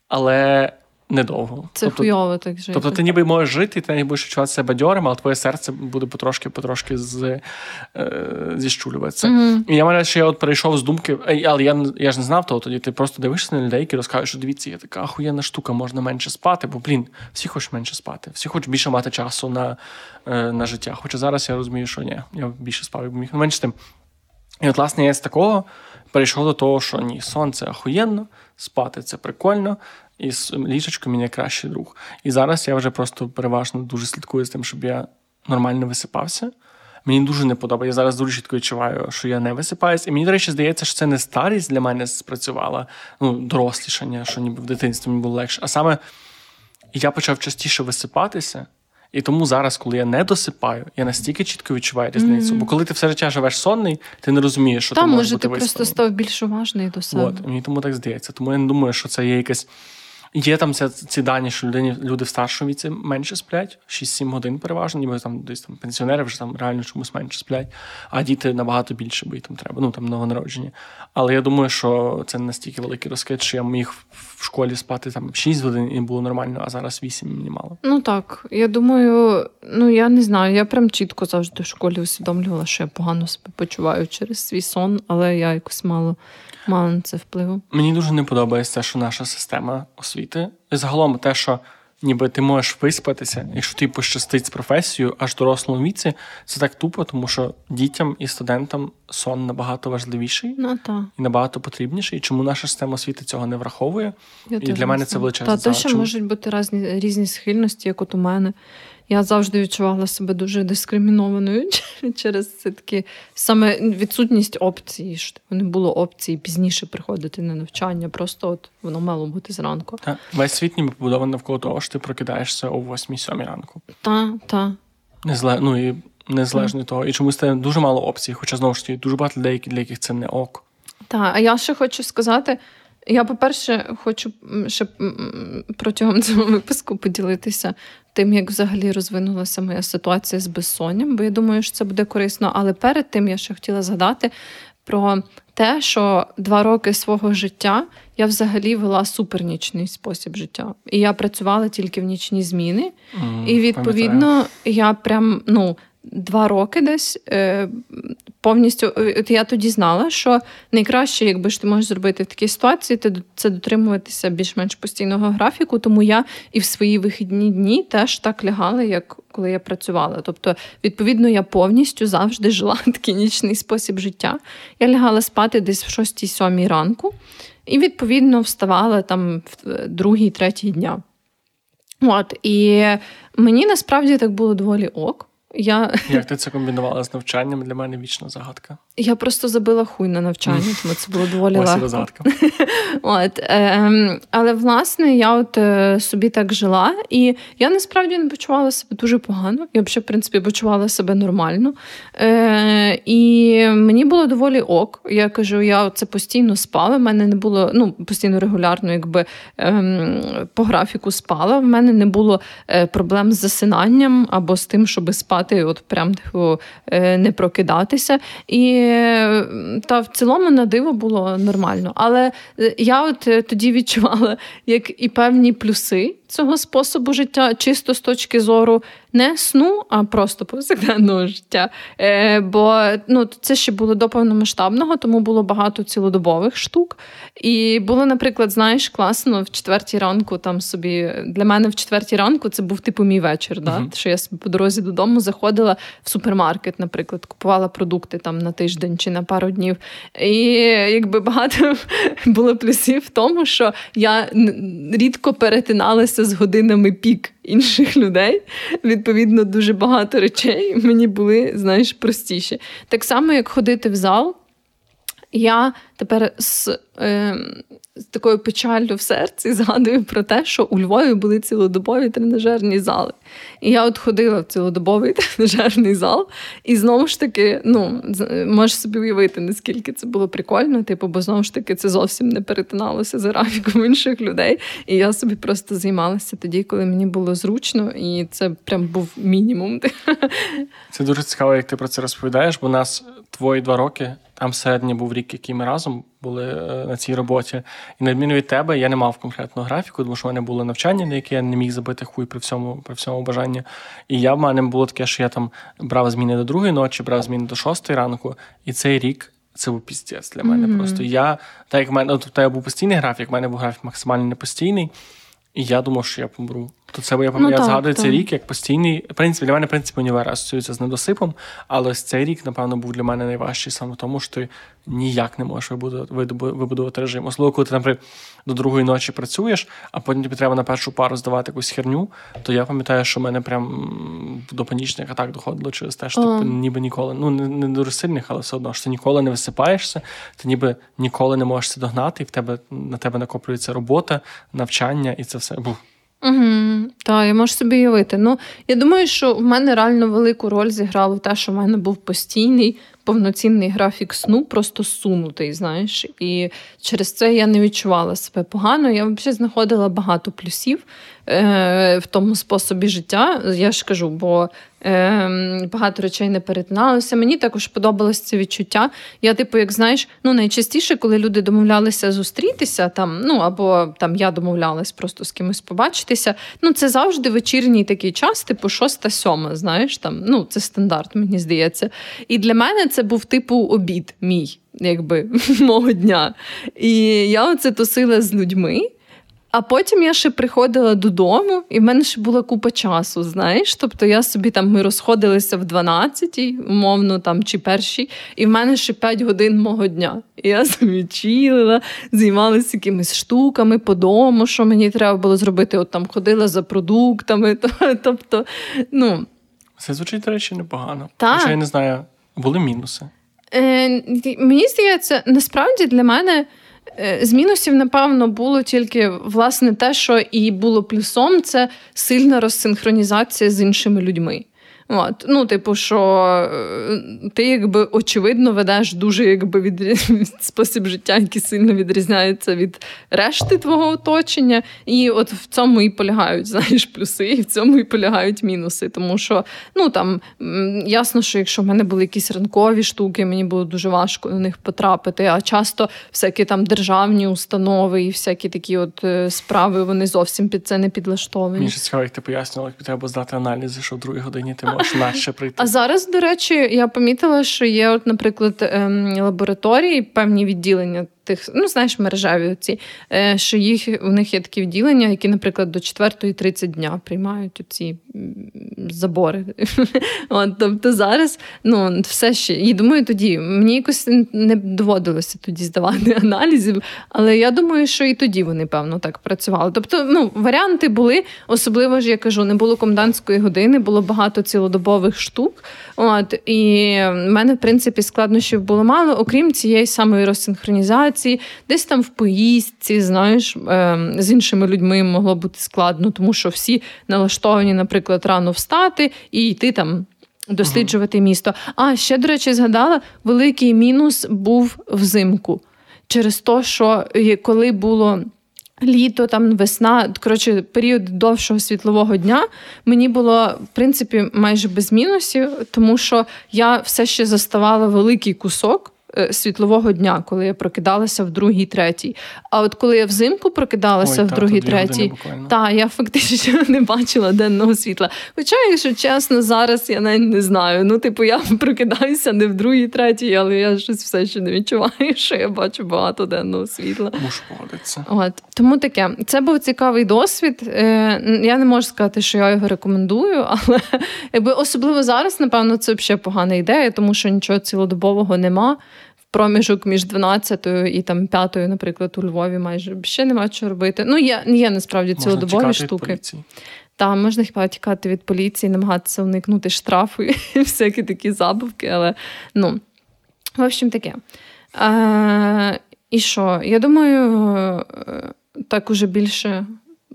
але недовго. Це тобто, хуйово так жити. Тобто ти ніби можеш жити, ти не будеш відчувати себе бадьорим, але твоє серце буде потрошки-потрошки з, е, зіщулюватися. Mm-hmm. І я мене ще от перейшов з думки, але я я ж не знав того тоді. Ти просто дивишся на людей, які розказують, що дивіться, є така ахуєнна штука, можна менше спати, бо блін, всі хочуть менше спати, всі хочуть більше мати часу на е, на життя. Хоча зараз я розумію, що ні, я більше спав, як міг менше тим. І от, власне, я з такого перейшов до того, що ні, сон це ахуєнно, спати це прикольно, і ліжечко мені кращий друг. І зараз я вже просто переважно дуже слідкую з тим, щоб я нормально висипався. Мені дуже не подобається. Я зараз дуже чітко відчуваю, що я не висипаюсь. І мені, до речі, здається, що це не старість для мене спрацювала, ну, дорослішання, що ніби в дитинстві мені було легше. А саме я почав частіше висипатися. І тому зараз, коли я не досипаю, я настільки чітко відчуваю різницю. Mm-hmm. Бо коли ти все життя живеш сонний, ти не розумієш, що Там, ти можеш може бути ти просто став більш уважний до себе. От, мені тому так здається. Тому я не думаю, що це є якась Є там ці, ці дані, що людині, люди в старшому віці менше сплять, 6-7 годин переважно, ніби там десь там пенсіонери вже там реально чомусь менше сплять, а діти набагато більше, бо їм там треба, ну там новонароджені. Але я думаю, що це настільки великий розкид, що я міг в школі спати там 6 годин і було нормально, а зараз 8 мені мало. Ну так, я думаю, ну я не знаю, я прям чітко завжди в школі усвідомлювала, що я погано себе почуваю через свій сон, але я якось мало мало на це впливу. Мені дуже не подобається, що наша система освіти і загалом те, що ніби ти можеш виспатися, якщо ти пощастить з професією аж в дорослому віці, це так тупо, тому що дітям і студентам сон набагато важливіший ну, та. і набагато потрібніший. І чому наша система освіти цього не враховує? Я і для мене це величезне. Та, те, ще можуть бути різні, різні схильності, як от у мене. Я завжди відчувала себе дуже дискримінованою через це такі саме відсутність опції. що Не було опції пізніше приходити на навчання. Просто от воно мало бути зранку. Так, весь світ ніби побудований навколо того, що ти прокидаєшся о 8-7 ранку. Так, так. Незале... Ну, і незалежно від того. І чомусь це дуже мало опцій, хоча знову ж таки дуже багато людей, для яких це не ок. Так, а я ще хочу сказати. Я, по-перше, хочу ще протягом цього випуску поділитися тим, як взагалі розвинулася моя ситуація з безсонням, бо я думаю, що це буде корисно. Але перед тим я ще хотіла згадати про те, що два роки свого життя я взагалі вела супернічний спосіб життя. І я працювала тільки в нічні зміни. Mm, і відповідно пам'ятаю. я прям ну два роки десь е, повністю. Е, от я тоді знала, що найкраще, якби ж ти можеш зробити в такій ситуації, це дотримуватися більш-менш постійного графіку. Тому я і в свої вихідні дні теж так лягала, як коли я працювала. Тобто, відповідно, я повністю завжди жила такий нічний спосіб життя. Я лягала спати десь в 6-7 ранку, і відповідно вставала там в другій, третій дня. От, І мені насправді так було доволі ок. Я... Як ти це комбінувала з навчанням? Для мене вічна загадка. Я просто забила хуй на навчання, тому це було доволі Ось легко. загадка. От, е, Але власне я от е, собі так жила, і я насправді не почувала себе дуже погано. Я взагалі, в принципі, почувала себе нормально. Е, І мені було доволі ок. Я кажу, я це постійно спала. В мене не було ну, постійно регулярно, якби е, по графіку спала. В мене не було е, проблем з засинанням або з тим, щоб спати, от прям типу, е, не прокидатися. І та в цілому на диво було нормально. Але е, я от е, тоді відчувала як і певні плюси цього способу життя, чисто з точки зору не сну, а просто повсякденного життя. Е, Бо ну, це ще було до повномасштабного, тому було багато цілодобових штук. І було, наприклад, знаєш, класно в четвертій ранку там собі для мене в четвертій ранку це був типу мій вечір. Да? Uh-huh. Що я собі по дорозі додому заходила в супермаркет, наприклад, купувала продукти там на тиждень чи на пару днів. І якби багато було плюсів в тому, що я рідко перетиналася з годинами пік інших людей. Відповідно, дуже багато речей мені були, знаєш, простіші. Так само, як ходити в зал, я тепер з е, з такою печаллю в серці згадую про те, що у Львові були цілодобові тренажерні зали. І я от ходила в цілодобовий тренажерний зал, і знову ж таки, ну, можеш собі уявити, наскільки це було прикольно, типу, бо знову ж таки це зовсім не перетиналося з графіком інших людей. І я собі просто займалася тоді, коли мені було зручно, і це прям був мінімум. Це дуже цікаво, як ти про це розповідаєш, бо нас твої два роки. Там середній був рік, який ми разом були е, на цій роботі. І на відміну від тебе, я не мав конкретного графіку, тому що в мене було навчання, на яке я не міг забити хуй при всьому при всьому бажанні. І я в мене було таке, що я там брав зміни до другої ночі, брав зміни до шостої ранку, і цей рік. Це був піздець для мене. Mm-hmm. Просто я, так як в мене, тобто я був постійний графік, в мене був графік максимально непостійний, і я думав, що я помру. То це я ну, я так, згадую так. цей рік як постійний. В принципі, для мене в принципі, універ асоціюється з недосипом, але ось цей рік, напевно, був для мене найважчий саме тому, що ти ніяк не можеш вибудувати вибудувати режим. Особливо, коли ти, наприклад, до другої ночі працюєш, а потім тобі треба на першу пару здавати якусь херню, то я пам'ятаю, що в мене прям до панічних атак доходило через те, що ти типу, ніби ніколи, ну не, не дуже сильних, але все одно що ти ніколи не висипаєшся, ти ніби ніколи не можеш це догнати, і в тебе на тебе накоплюється робота, навчання, і це все. Бух. Угу, Так, я можу собі уявити. Ну, я думаю, що в мене реально велику роль зіграло те, що в мене був постійний повноцінний графік сну, просто сунутий, знаєш. І через це я не відчувала себе погано. Я взагалі знаходила багато плюсів е, в тому способі життя. Я ж кажу, бо багато речей не перетиналося. Мені також подобалось це відчуття. Я, типу, як знаєш, ну найчастіше, коли люди домовлялися зустрітися, там, ну або там я домовлялась просто з кимось побачитися. Ну, це завжди вечірній такий час, типу шоста-сьома, знаєш, там, ну, це стандарт, мені здається. І для мене це був типу обід мій, якби мого дня. І я оце тусила з людьми. А потім я ще приходила додому, і в мене ще була купа часу, знаєш. Тобто я собі там ми розходилися в 12-й, умовно там чи першій, і в мене ще 5 годин мого дня. І я собі чилила, займалася якимись штуками по дому, що мені треба було зробити. От там ходила за продуктами. Тобто, ну. Це звучить, до речі, непогано. Так. Хоча я не знаю, були мінуси. Е, Мені здається, насправді для мене. Е, з мінусів, напевно, було тільки власне те, що і було плюсом, це сильна розсинхронізація з іншими людьми. От, Ну, типу, що е, ти якби очевидно ведеш дуже якби від спосіб життя, який сильно відрізняється від решти твого оточення. І от в цьому і полягають знаєш, плюси, і в цьому і полягають мінуси. Тому що ну там ясно, що якщо в мене були якісь ранкові штуки, мені було дуже важко на них потрапити. А часто всякі там державні установи і всякі такі от е, справи вони зовсім під це не підлаштовані. Мені ще цікаво, як ти пояснювала, як треба здати аналізи, що в другій годині ти можеш наче прийти. А зараз, до речі, я помітила, що є, от, наприклад, ем, лабораторії, певні відділення тих, ну знаєш, мережеві ці, е, що їх у них є такі відділення, які, наприклад, до 4.30 дня приймають ці забори. От, Тобто зараз ну, все ще. І думаю, тоді мені якось не доводилося тоді здавати аналізів, але я думаю, що і тоді вони, певно, так працювали. Тобто, ну, варіанти були, особливо ж я кажу, не було комендантської години, було багато цілодобових штук. От, І в мене, в принципі, складнощів було мало, окрім цієї самої розсинхронізації комунікації, десь там в поїздці, знаєш, ем, з іншими людьми могло бути складно, тому що всі налаштовані, наприклад, рано встати і йти там. Досліджувати ага. місто. А ще, до речі, згадала, великий мінус був взимку. Через те, що коли було літо, там весна, коротше, період довшого світлового дня, мені було в принципі майже без мінусів, тому що я все ще заставала великий кусок світлового дня, коли я прокидалася в другій, третій. А от коли я взимку прокидалася Ой, в та, другій, третій, та я фактично не бачила денного світла. Хоча, якщо чесно, зараз я навіть не знаю. Ну, типу, я прокидаюся не в другій, третій, але я щось все ще не відчуваю, що я бачу багато денного світла. От тому таке. Це був цікавий досвід. Е, Я не можу сказати, що я його рекомендую, але якби особливо зараз, напевно, це взагалі погана ідея, тому що нічого цілодобового нема. Проміжок між 12 і там 5, наприклад, у Львові майже ще нема що робити. Ну, є, є насправді цілодобові штуки. Та можна хіба тікати від поліції, намагатися уникнути штрафу і всякі такі забавки, але ну, в общем, таке. Е, і що? Я думаю, е, так уже більше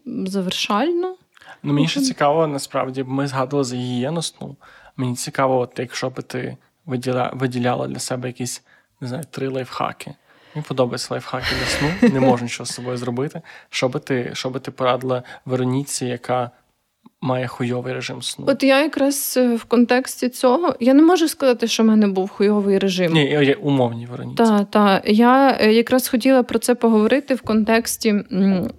завершально. Ну, мені ще цікаво, насправді, ми згадували за гігієну сну. Мені цікаво, от якщо би ти виділя, виділяла для себе якісь, не знаю, три лайфхаки. Мені подобаються лайфхаки для сну, не можу нічого з собою зробити. Що би ти, що би ти порадила Вероніці, яка має хуйовий режим сну? От я якраз е, в контексті цього я не можу сказати, що в мене був хуйовий режим. Ні, я- умовні Вероніці. Та, та. Я е, якраз хотіла про це поговорити в контексті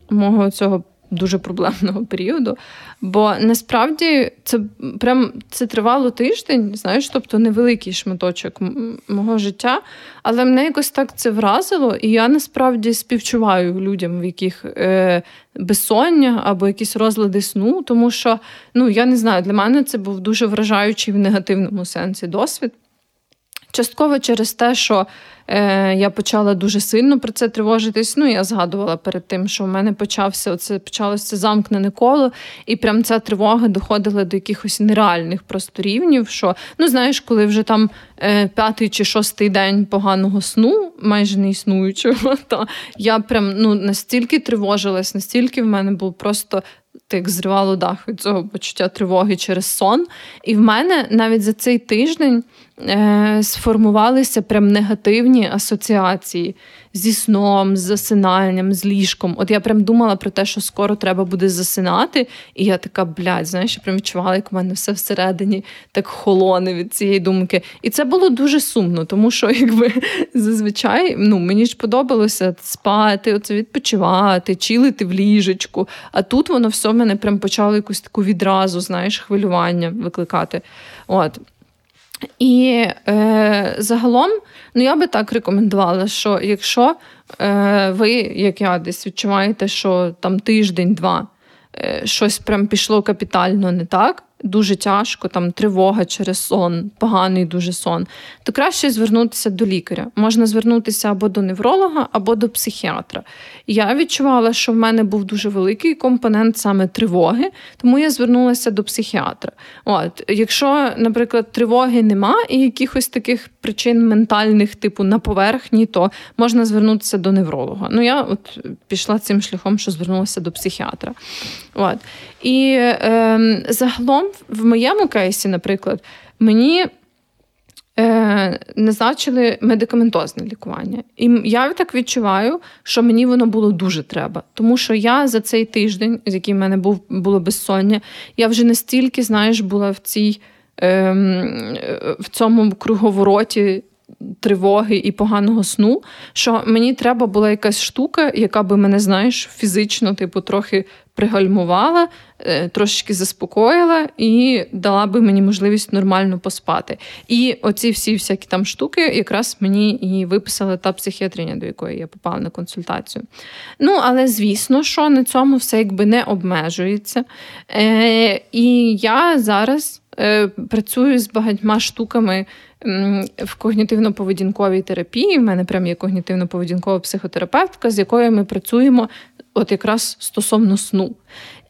мого цього дуже проблемного періоду. Бо насправді це прям це тривало тиждень, знаєш, тобто невеликий шматочок мого життя. Але мене якось так це вразило, і я насправді співчуваю людям, в яких е, безсоння або якісь розлади сну, тому що ну я не знаю, для мене це був дуже вражаючий в негативному сенсі досвід. Частково через те, що е, я почала дуже сильно про це тривожитись. Ну, я згадувала перед тим, що в мене почався оце, почалося замкнене коло, і прям ця тривога доходила до якихось нереальних просто рівнів. Що, ну, знаєш, коли вже там е, п'ятий чи шостий день поганого сну, майже не існуючого, то я прям ну, настільки тривожилась, настільки в мене був просто. Так зривало дах від цього почуття тривоги через сон. І в мене навіть за цей тиждень е, сформувалися прям негативні асоціації зі сном, з засинанням, з ліжком. От я прям думала про те, що скоро треба буде засинати, і я така, блядь, знаєш, я прям відчувала, як у мене все всередині так холоне від цієї думки. І це було дуже сумно, тому що якби зазвичай ну, мені ж подобалося спати, оце відпочивати, чилити в ліжечку. А тут воно все в мене прям почало якусь таку відразу, знаєш, хвилювання викликати. От. І е, загалом, ну я би так рекомендувала, що якщо е, ви, як я, десь відчуваєте, що там тиждень-два е, щось прям пішло капітально не так, дуже тяжко, там тривога через сон, поганий дуже сон, то краще звернутися до лікаря. Можна звернутися або до невролога, або до психіатра. Я відчувала, що в мене був дуже великий компонент саме тривоги, тому я звернулася до психіатра. От, якщо, наприклад, тривоги нема і якихось таких причин ментальних, типу на поверхні, то можна звернутися до невролога. Ну, я от пішла цим шляхом, що звернулася до психіатра. От. І е, загалом, в моєму кейсі, наприклад, мені е, назначили медикаментозне лікування. І я так відчуваю, що мені воно було дуже треба. Тому що я за цей тиждень, з який в мене був було безсоння, я вже настільки, знаєш, була в цій. ем, В цьому круговороті тривоги і поганого сну, що мені треба була якась штука, яка би мене, знаєш, фізично, типу, трохи пригальмувала, е, трошечки заспокоїла і дала би мені можливість нормально поспати. І оці всі всякі там штуки якраз мені і виписала та психіатриня, до якої я попала на консультацію. Ну, але звісно, що на цьому все якби не обмежується. Е, І я зараз е, працюю з багатьма штуками. В когнітивно-поведінковій терапії в мене прям є когнітивно-поведінкова психотерапевтка, з якою ми працюємо от якраз стосовно сну.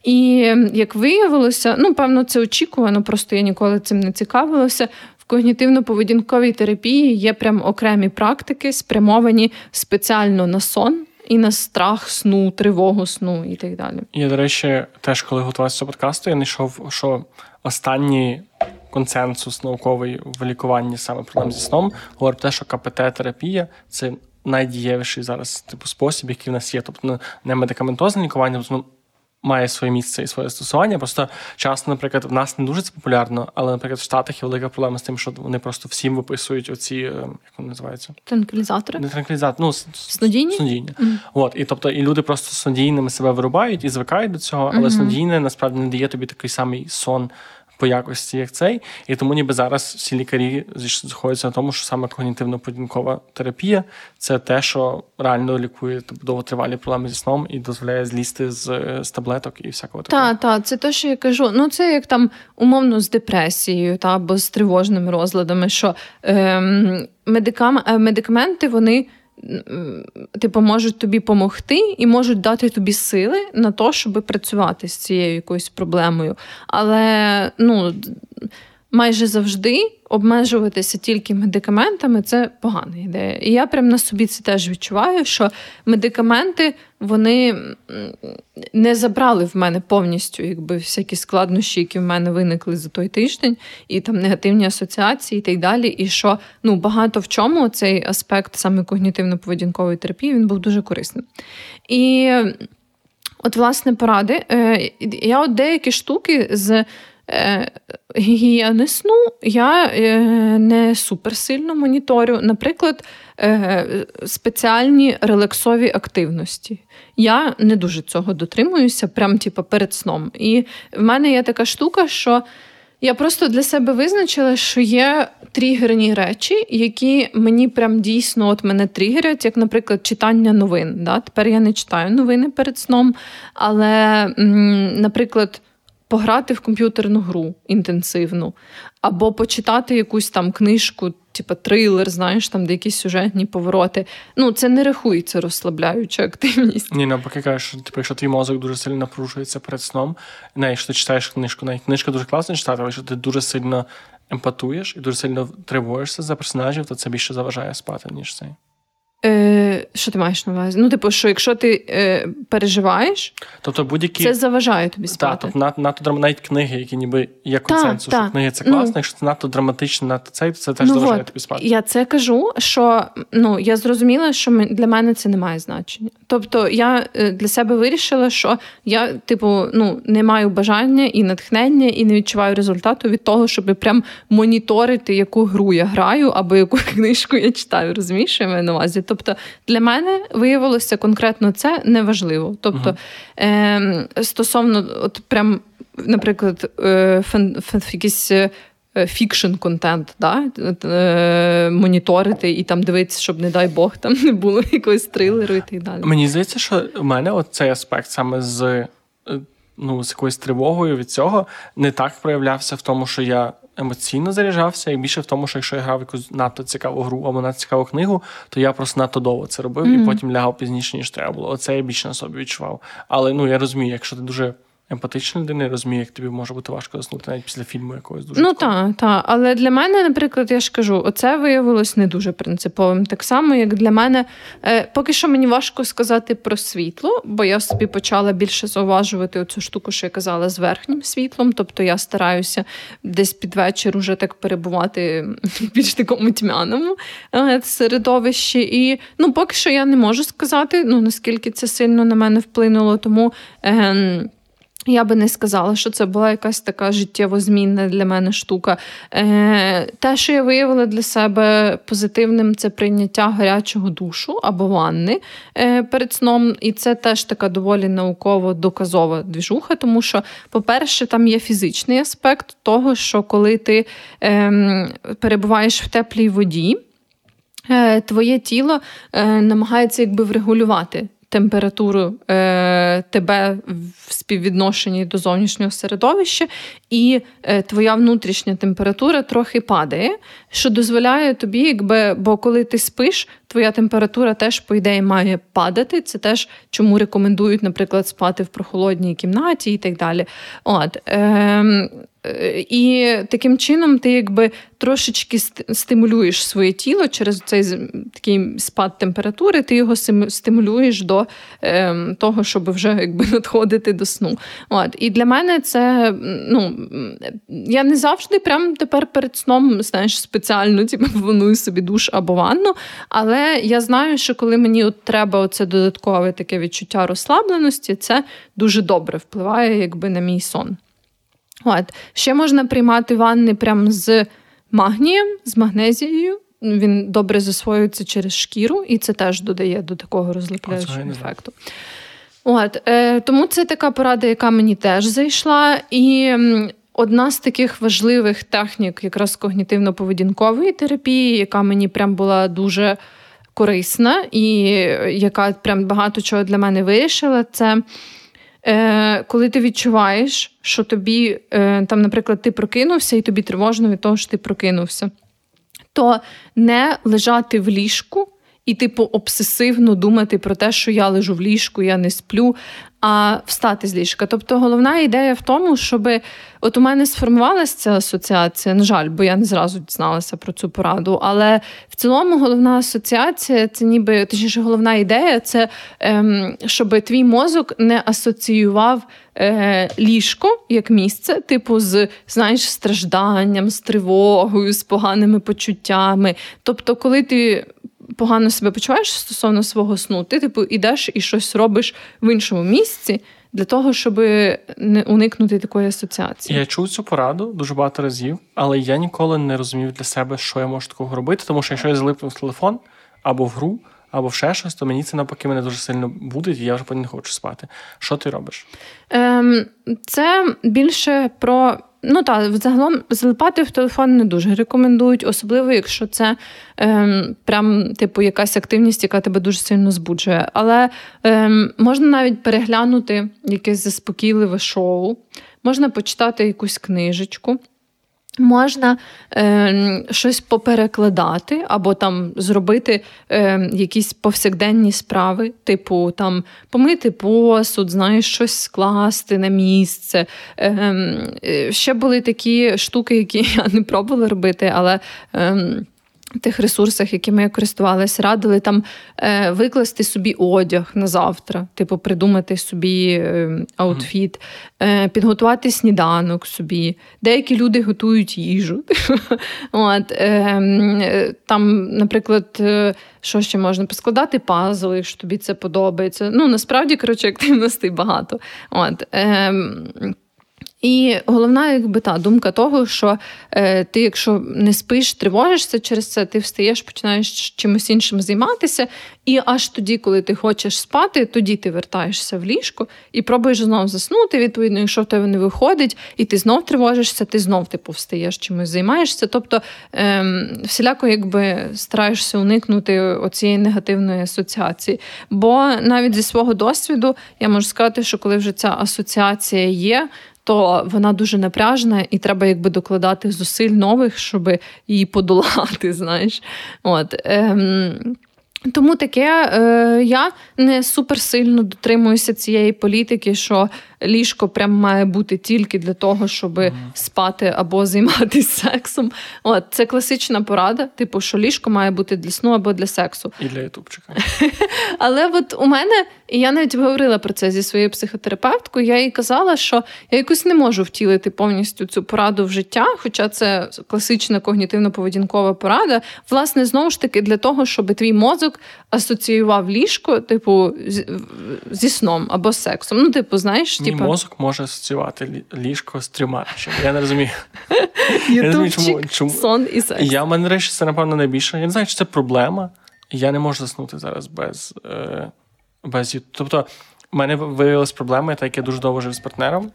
І як виявилося, ну певно, це очікувано, просто я ніколи цим не цікавилася. В когнітивно-поведінковій терапії є прям окремі практики, спрямовані спеціально на сон. І на страх сну, тривогу сну і так далі. Я, до речі, теж коли готувався до подкасту, я знайшов, що останній консенсус науковий в лікуванні саме проблем зі сном говорить про те, що КПТ-терапія це найдієвіший зараз типу спосіб, який в нас є. Тобто не медикаментозне лікування, тобто, ну, має своє місце і своє застосування. Просто часто, наприклад, в нас не дуже це популярно, але, наприклад, в Штатах є велика проблема з тим, що вони просто всім виписують оці, е, як вони називаються? Транквілізатори? Не транквілізатори, ну снодійні? снодійні. Mm. От, і тобто, і люди просто снодійними себе вирубають і звикають до цього, але mm-hmm. снодійне насправді не дає тобі такий самий сон по якості, як цей. І тому ніби зараз всі лікарі знаходяться на тому, що саме когнітивно-поведінкова терапія це те, що реально лікує тобто, довготривалі проблеми зі сном і дозволяє злізти з, з таблеток і всякого такого. Так, так, це те, що я кажу. Ну, це як там умовно з депресією та або з тривожними розладами, що ем, медикам, е, медикаменти вони типу, можуть тобі допомогти і можуть дати тобі сили на те, щоб працювати з цією якоюсь проблемою. Але ну, майже завжди обмежуватися тільки медикаментами це погана ідея. І я прям на собі це теж відчуваю, що медикаменти вони не забрали в мене повністю якби всякі складнощі, які в мене виникли за той тиждень, і там негативні асоціації, і так далі. І що ну багато в чому цей аспект саме когнітивно-поведінкової терапії він був дуже корисним. І от, власне, поради. Е, я от деякі штуки з гігієни сну я е, не суперсильно моніторю. Наприклад, е, спеціальні релаксові активності. Я не дуже цього дотримуюся, прям типу, перед сном. І в мене є така штука, що я просто для себе визначила, що є тригерні речі, які мені прям дійсно от мене тригерять, як, наприклад, читання новин. Да? Тепер я не читаю новини перед сном, але, наприклад пограти в комп'ютерну гру інтенсивну, або почитати якусь там книжку, типу трилер, знаєш, там де якісь сюжетні повороти. Ну, це не рахується розслабляюча активність. Ні, навпаки кажеш, що типу, якщо твій мозок дуже сильно напружується перед сном, не, якщо ти читаєш книжку, навіть книжка дуже класно читати, але якщо ти дуже сильно емпатуєш і дуже сильно тривожишся за персонажів, то це більше заважає спати, ніж цей. Е, Що ти маєш на увазі? Ну, типу, що якщо ти е, переживаєш, тобто будь-які це заважає тобі спати. Так, тобто надто драм... навіть книги, які ніби є консенсус, та, що книги це класно, ну, якщо це надто драматично, надто цей, то це теж ну, заважає от, тобі спати. Я це кажу, що ну я зрозуміла, що для мене це не має значення. Тобто я е, для себе вирішила, що я, типу, ну не маю бажання і натхнення, і не відчуваю результату від того, щоб прям моніторити, яку гру я граю або яку книжку я читаю. Розумієш, що я маю на увазі? Тобто для мене виявилося конкретно це неважливо. Тобто, е, стосовно, от прям, наприклад, е, фен, фен, якісь. Fiction контент, да? Е, моніторити і там дивитися, щоб, не дай Бог, там не було якогось трилеру і так далі. Мені здається, що в мене от цей аспект саме з е, ну, з якоюсь тривогою від цього не так проявлявся в тому, що я емоційно заряджався, і більше в тому, що якщо я грав якусь надто цікаву гру або надто цікаву книгу, то я просто надто довго це робив mm-hmm. і потім лягав пізніше, ніж треба було. Оце я більше на собі відчував. Але ну я розумію, якщо ти дуже емпатична людина, розуміє, як тобі може бути важко заснути навіть після фільму якогось дуже. Ну так, так. Але для мене, наприклад, я ж кажу, оце виявилось не дуже принциповим. Так само, як для мене, е, поки що мені важко сказати про світло, бо я собі почала більше зауважувати оцю штуку, що я казала, з верхнім світлом. Тобто я стараюся десь під вечір уже так перебувати в більш такому тьмяному е, середовищі. І ну, поки що я не можу сказати, ну наскільки це сильно на мене вплинуло, тому. Е, я би не сказала, що це була якась така життєво змінна для мене штука. Е, Те, що я виявила для себе позитивним, це прийняття гарячого душу або ванни е, перед сном. І це теж така доволі науково-доказова двіжуха, тому що, по-перше, там є фізичний аспект того, що коли ти е, перебуваєш в теплій воді, е, твоє тіло е, намагається якби врегулювати температуру е, тебе в співвідношенні до зовнішнього середовища, і е, твоя внутрішня температура трохи падає, що дозволяє тобі, якби, бо коли ти спиш, твоя температура теж, по ідеї, має падати. Це теж чому рекомендують, наприклад, спати в прохолодній кімнаті і так далі. От, е, і таким чином ти якби трошечки стимулюєш своє тіло через цей такий спад температури, ти його стимулюєш до е, того, щоб вже якби надходити до сну. От. І для мене це ну, я не завжди прям тепер перед сном знаєш, спеціально типу, планую собі душ або ванну. Але я знаю, що коли мені от треба оце додаткове таке відчуття розслабленості, це дуже добре впливає якби, на мій сон. От. Ще можна приймати ванни прямо з магнієм, з магнезією. Він добре засвоюється через шкіру, і це теж додає до такого розліпляючого ефекту. От, е, Тому це така порада, яка мені теж зайшла. І одна з таких важливих технік, якраз когнітивно-поведінкової терапії, яка мені прям була дуже корисна, і яка прям багато чого для мене вирішила, це е, коли ти відчуваєш, що тобі, е, там, наприклад, ти прокинувся, і тобі тривожно від того, що ти прокинувся, то не лежати в ліжку. І, типу, обсесивно думати про те, що я лежу в ліжку, я не сплю, а встати з ліжка. Тобто головна ідея в тому, щоб от у мене сформувалася ця асоціація, на жаль, бо я не зразу дізналася про цю пораду. Але в цілому головна асоціація це ніби точніше, головна ідея це ем, щоб твій мозок не асоціював е, ліжко як місце, типу, з знаєш, стражданням, з тривогою, з поганими почуттями. Тобто, коли ти погано себе почуваєш стосовно свого сну, ти типу ідеш і щось робиш в іншому місці для того, щоб не уникнути такої асоціації. Я чув цю пораду дуже багато разів, але я ніколи не розумів для себе, що я можу такого робити, тому що якщо я залипну в телефон або в гру. Або ще щось, то мені це навпаки мене дуже сильно буде, і я вже потім не хочу спати. Що ти робиш? Ем, Це більше про Ну так, загалом залипати в телефон не дуже рекомендують, особливо якщо це ем, прям типу якась активність, яка тебе дуже сильно збуджує. Але ем, можна навіть переглянути якесь заспокійливе шоу, можна почитати якусь книжечку. Можна е, щось поперекладати, або там зробити е, якісь повсякденні справи, типу там помити посуд, знаєш, щось скласти на місце. Е, е, Ще були такі штуки, які я не пробувала робити, але. Е, Тих ресурсах, якими я користувалася, радили там е, викласти собі одяг на завтра, типу придумати собі е, аутфіт, е, підготувати сніданок собі. Деякі люди готують їжу. От, е, Там, наприклад, е, що ще можна поскладати пазл, якщо тобі це подобається. Ну, насправді, коротше, активностей багато. От, е, і головна, якби та думка того, що е, ти, якщо не спиш, тривожишся через це, ти встаєш, починаєш чимось іншим займатися, і аж тоді, коли ти хочеш спати, тоді ти вертаєшся в ліжко і пробуєш знову заснути. Відповідно, якщо в тебе не виходить, і ти знов тривожишся, ти знов типу встаєш чимось займаєшся. Тобто е, всіляко якби стараєшся уникнути оцієї негативної асоціації. Бо навіть зі свого досвіду я можу сказати, що коли вже ця асоціація є то вона дуже напряжна, і треба якби докладати зусиль нових, щоб її подолати. Знаєш, от. Ем, тому таке е, я не суперсильно дотримуюся цієї політики, що ліжко прям має бути тільки для того, щоб mm. спати або займатися сексом. От це класична порада, типу, що ліжко має бути для сну або для сексу. І для ютубчика. Але от у мене, і я навіть говорила про це зі своєю психотерапевткою, я їй казала, що я якось не можу втілити повністю цю пораду в життя, хоча це класична когнітивно-поведінкова порада. Власне, знову ж таки, для того, щоб твій мозок асоціював ліжко, типу, зі сном або сексом. Ну, типу, знаєш, Мій мозок може асоціювати ліжко з трьома речами. Я не розумію. Я не розумію, чому, чому. Сон і секс. Я в мене речі, це, напевно, найбільше. Я не знаю, чи це проблема. Я не можу заснути зараз без е, без Тобто, в мене виявилась проблема, так як я дуже довго жив з партнером.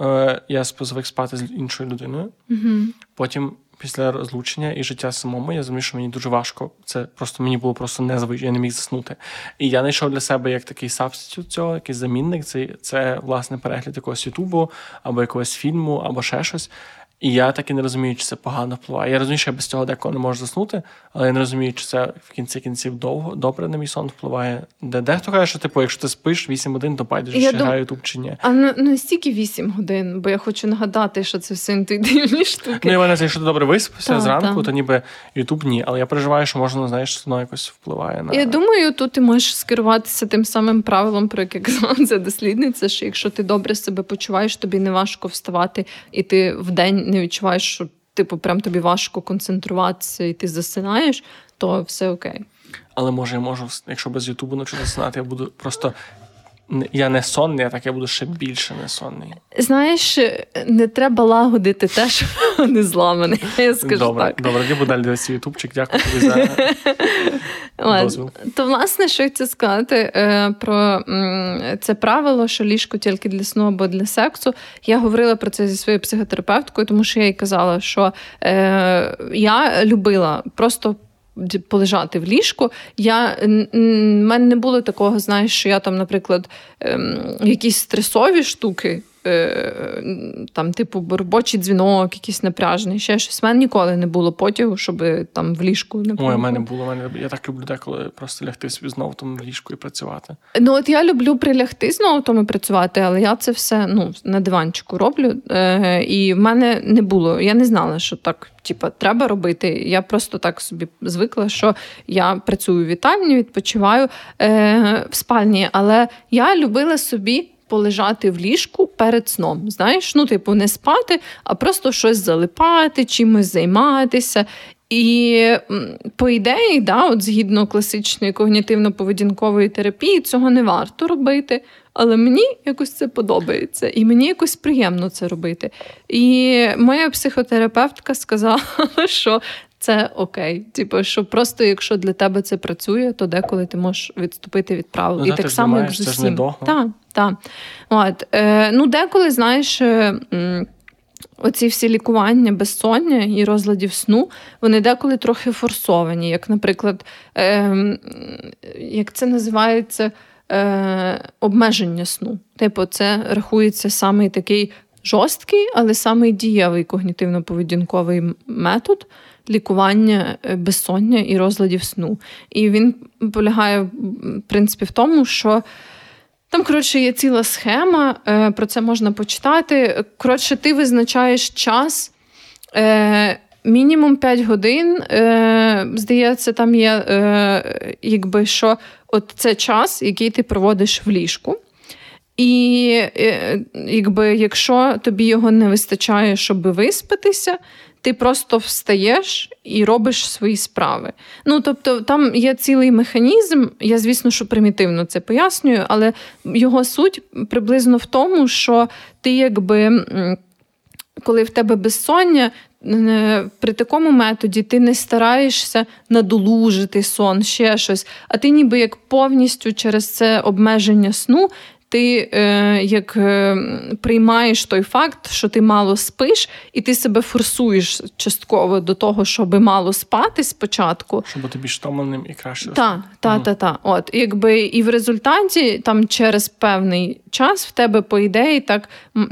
Е, Я звик спати з іншою людиною. Угу. Потім після розлучення і життя самому, я зрозумів, що мені дуже важко. Це просто мені було просто незвично, я не міг заснути. І я знайшов для себе як такий сабститут цього, якийсь замінник. Це, це власне перегляд якогось ютубу, або якогось фільму, або ще щось. І я так і не розумію, чи це погано впливає. Я розумію, що я без цього деколи не можу заснути, але я не розумію, чи це в кінці кінців довго добре на мій сон впливає. Де дехто каже, що типу, якщо ти спиш 8 годин, то байдуже, чи дум... грає ютуб чи ні. А не настільки 8 годин, бо я хочу нагадати, що це все інтуїтивні штуки. Ну, і мене, якщо ти добре виспався та, зранку, та. то ніби ютуб ні. Але я переживаю, що можна, знаєш, воно якось впливає на. Я думаю, тут ти можеш скеруватися тим самим правилом, про яке казала ця дослідниця, що якщо ти добре себе почуваєш, тобі не важко вставати, і ти в день не відчуваєш, що типу, прям тобі важко концентруватися, і ти засинаєш, то все окей. Але може я можу, якщо без Ютубу ночі засинати, я буду просто. Я не сонний, а так я буду ще більше не сонний. Знаєш, не треба лагодити те, що не зламане. Я скажу Добре, так. добре, я буду далі дивитися ютубчик. Дякую тобі за дозвіл. То, власне, що я хочу сказати е, про це правило, що ліжко тільки для сну або для сексу. Я говорила про це зі своєю психотерапевткою, тому що я їй казала, що е, я любила просто полежати в ліжку. Я, мене не було такого, знаєш, що я там, наприклад, ем, якісь стресові штуки. Е, там, типу, робочий дзвінок, якийсь напряжний, ще щось. У мене ніколи не було потягу, щоб там в ліжку не Ой, у мене було. Мене, я так люблю деколи просто лягти собі знову там в ліжку і працювати. Ну, от я люблю прилягти знову тому працювати, але я це все ну, на диванчику роблю. Е, І в мене не було. Я не знала, що так типу, треба робити. Я просто так собі звикла, що я працюю в вітальні, відпочиваю е, в спальні, але я любила собі полежати в ліжку перед сном. Знаєш, ну, типу, не спати, а просто щось залипати, чимось займатися. І по ідеї, да, от згідно класичної когнітивно-поведінкової терапії, цього не варто робити. Але мені якось це подобається, і мені якось приємно це робити. І моя психотерапевтка сказала, що це окей. Типу, що просто якщо для тебе це працює, то деколи ти можеш відступити від правил. Ну, і так само, як з усім. Так, так. От, е, Ну, деколи, знаєш. Е, Оці всі лікування безсоння і розладів сну, вони деколи трохи форсовані. Як, наприклад, е, як це називається е, обмеження сну. Типу, це рахується самий такий жорсткий, але самий дієвий когнітивно-поведінковий метод лікування е, безсоння і розладів сну. І він полягає, в принципі, в тому, що. Там, коротше, є ціла схема, е, про це можна почитати. Коротше, ти визначаєш час е, мінімум 5 годин. Здається, там є якби що от це час, який ти проводиш в ліжку. І якби, якщо тобі його не вистачає, щоб виспатися, ти просто встаєш і робиш свої справи. Ну тобто, там є цілий механізм. Я, звісно, що примітивно це пояснюю, але його суть приблизно в тому, що ти якби. Коли в тебе безсоння, при такому методі ти не стараєшся надолужити сон, ще щось, а ти ніби як повністю через це обмеження сну ти е, як е, приймаєш той факт, що ти мало спиш, і ти себе форсуєш частково до того, щоб мало спати спочатку. Щоб бути більш втомленим і краще. Так, так, так, так. От, якби і в результаті там через певний час в тебе, по ідеї, так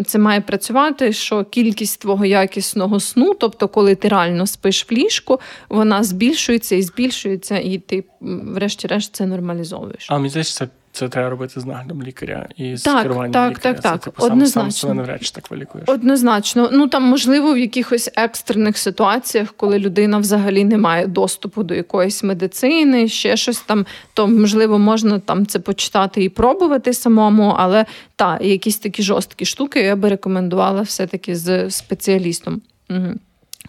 це має працювати, що кількість твого якісного сну, тобто, коли ти реально спиш в ліжку, вона збільшується і збільшується, і ти, врешті-решт, це нормалізовуєш. А мені здається, це треба робити з наглядом лікаря і з так, керуванням так, лікаря. Так, так, Це, типу, Однозначно. Сам себе навряд чи так вилікуєш. Однозначно. Ну там, можливо, в якихось екстрених ситуаціях, коли людина взагалі не має доступу до якоїсь медицини, ще щось там, то можливо можна там це почитати і пробувати самому, але та якісь такі жорсткі штуки я би рекомендувала все-таки з спеціалістом. Угу.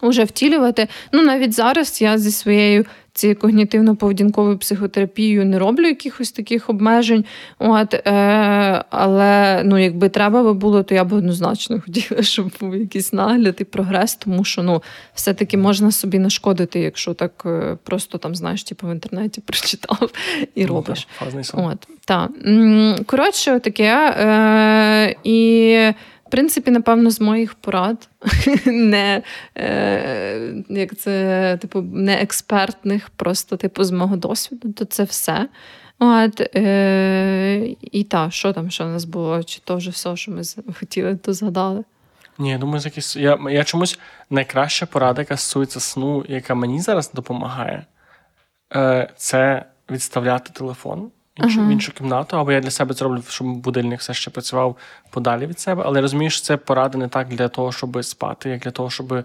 Уже втілювати. Ну, навіть зараз я зі своєю цією когнітивно-поведінковою психотерапією не роблю якихось таких обмежень. От, е, Але ну, якби треба би було, то я б однозначно хотіла, щоб був якийсь нагляд і прогрес, тому що ну, все-таки можна собі нашкодити, якщо так е, просто там, знаєш, типу в інтернеті прочитав і ну, робиш. От, так. Коротше, таке. Е, І в принципі, напевно, з моїх порад, не е, як це, типу, не експертних, просто типу, з мого досвіду, то це все. От, е, І так, що там що у нас було? Чи то вже все, що ми хотіли, то згадали? Ні, я думаю, якісь. Я я чомусь найкраща порада, яка стосується сну, яка мені зараз допомагає, е, це відставляти телефон іншу, uh-huh. в іншу кімнату. Або я для себе це роблю, щоб будильник все ще працював подалі від себе. Але розумієш, це порада не так для того, щоб спати, як для того, щоб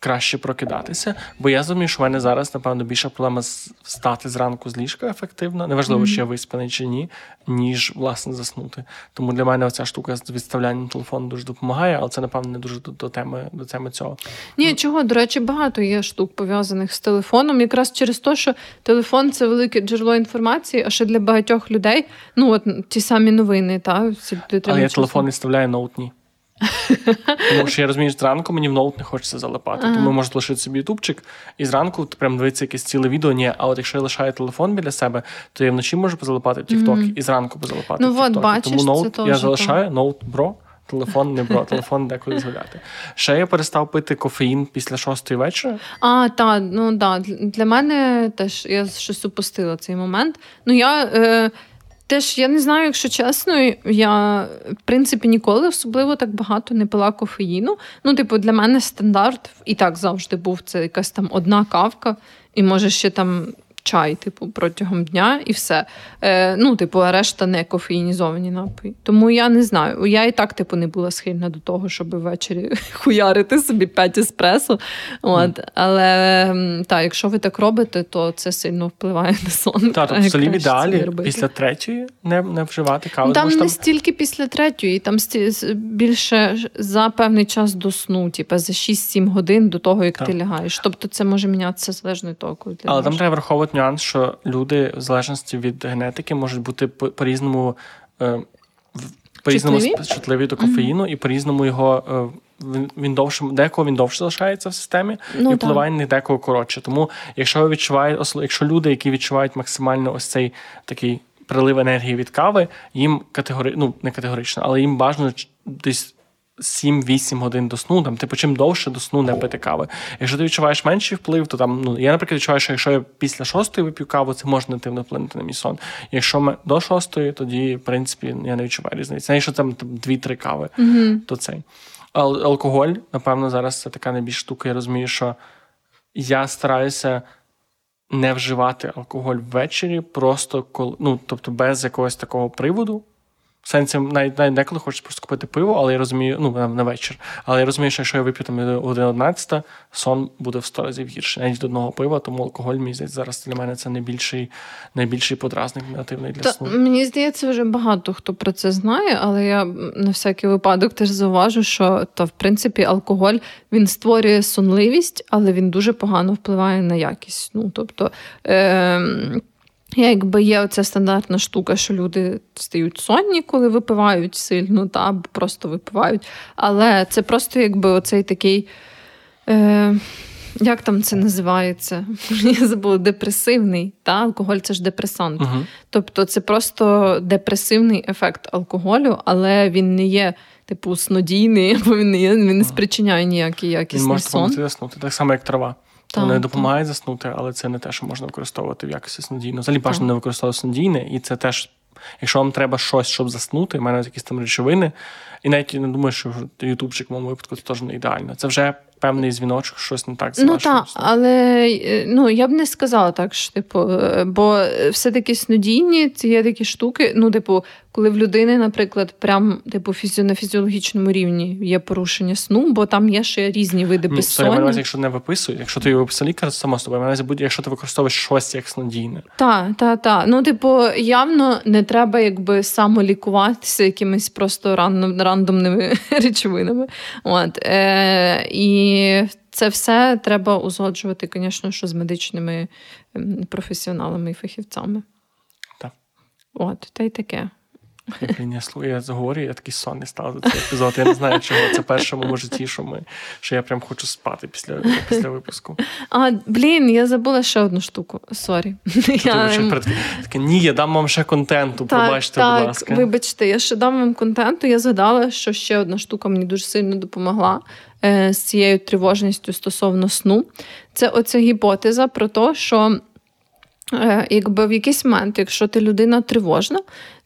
краще прокидатися. Бо я розумію, що в мене зараз, напевно, більша проблема встати зранку з ліжка ефективно. Неважливо, mm-hmm. чи я виспаний чи ні, ніж власне заснути. Тому для мене оця штука з відставлянням телефону дуже допомагає, але це, напевно, не дуже до, до теми до теми цього. Ні, чого, до речі, багато є штук пов'язаних з телефоном, якраз через те, що телефон це велике джерело інформації, а ще для багатьох людей, ну от ті самі новини, та всі Але я телефон відставляю ноутні. Тому що я розумію, що зранку мені в ноут не хочеться залипати. Ага. Тому можу лишити собі ютубчик, і зранку прям дивитися якесь ціле відео. Ні, а от якщо я лишаю телефон біля себе, то я вночі можу позалипати в TikTok mm-hmm. і зранку позалипати ну, в TikTok. бачиш, Тому ноут це я залишаю, ноут бро. Телефон не бро, телефон деколи згуляти. Ще я перестав пити кофеїн після шостої вечора. А, так, ну да. Для мене теж я щось упустила цей момент. Ну я е, Теж я не знаю, якщо чесно, я в принципі ніколи особливо так багато не пила кофеїну. Ну, типу, для мене стандарт і так завжди був це якась там одна кавка, і може ще там чай, типу, протягом дня і все. Е, Ну, типу, а решта не кофеїнізовані напої. Тому я не знаю. Я і так, типу, не була схильна до того, щоб ввечері хуярити собі 5 еспресо. От. Mm. Але так, якщо ви так робите, то це сильно впливає на сон. Так, тобто в ідеалі після третьої не не вживати каву. Там не там... стільки після третьої, там більше за певний час до сну, типу за 6-7 годин до того, як так. ти лягаєш. Тобто це може мінятися залежно від того, коли ти Але лягаєш. там треба враховувати нюанс, що люди в залежності від генетики можуть бути по різному е, по різному чутливі до кофеїну, mm-hmm. і по різному його е, він довше декого він довше залишається в системі ну, і впливає на декого коротше. Тому, якщо ви відчуваєте, якщо люди, які відчувають максимально ось цей такий прилив енергії від кави, їм категори... ну не категорично, але їм бажано десь 7-8 годин до сну, там, типу, чим довше до сну не пити кави. Якщо ти відчуваєш менший вплив, то там, ну, я, наприклад, відчуваю, що якщо я після шостої вип'ю каву, це може нативно вплинути на мій сон. Якщо ми до шостої, тоді, в принципі, я не відчуваю різниці. Якщо там 2-3 кави, mm-hmm. то цей. Ал- алкоголь, напевно, зараз це така найбільш штука. Я розумію, що я стараюся. Не вживати алкоголь ввечері, просто коли ну, тобто без якогось такого приводу, в сенсі, навіть, навіть деколи хочеш просто купити пиво, але я розумію, ну на, вечір. Але я розумію, що якщо я вип'ю там 1.11, сон буде в 100 разів гірше. Навіть до одного пива, тому алкоголь мій здається, зараз для мене це найбільший найбільший подразник негативний для сну. Мені здається, вже багато хто про це знає, але я на всякий випадок теж зауважу, що то в принципі алкоголь він створює сонливість, але він дуже погано впливає на якість. Ну тобто. Е- Якби є оця стандартна штука, що люди стають сонні, коли випивають сильно, та, або просто випивають. Але це просто якби оцей такий. Е, Як там це називається? Я забула депресивний. Та? Алкоголь це ж депресант. uh Тобто це просто депресивний ефект алкоголю, але він не є, типу, снодійний, бо він не є, він не спричиняє ніякий якісний він може сон. заснути, так само, як трава. Так, Вони допомагають заснути, але це не те, що можна використовувати в якості снодійного. Взагалі бажано не використовувати снодійне, і це теж, якщо вам треба щось, щоб заснути, мене якісь там речовини. І навіть не думаю, що ютубчик в моєму випадку це теж не ідеально. Це вже певний дзвіночок, щось не так з Ну так, але е, ну я б не сказала так, що типу, е, бо все-таки снодійні ці є такі штуки. Ну, типу, коли в людини, наприклад, прям типу на фізіологічному рівні є порушення сну, бо там є ще різні види безсоння. Якщо не виписують, якщо ти виписав лікар, само собою мене буде, якщо ти використовуєш щось як снодійне. Так, так, так. Ну, типу, явно не треба якби самолікуватися якимись просто рандомними речовинами. От. Е, І це все треба узгоджувати, звісно, що з медичними ем, професіоналами і фахівцями. Так. От, та й таке. Блін, я слухаю, я заговорю, я такий сонний став за цей епізод. Я не знаю, чого це вперше в моєму житті, що ми що я прям хочу спати після після випуску. А, Блін, я забула ще одну штуку. Sorry. Я... Таке, Ні, я дам вам ще контенту. Так, пробачте, так, будь ласка. Вибачте, я ще дам вам контенту. Я згадала, що ще одна штука мені дуже сильно допомогла з цією тривожністю стосовно сну. Це оця гіпотеза про те, що. Е, якби в якийсь момент, якщо ти людина тривожна,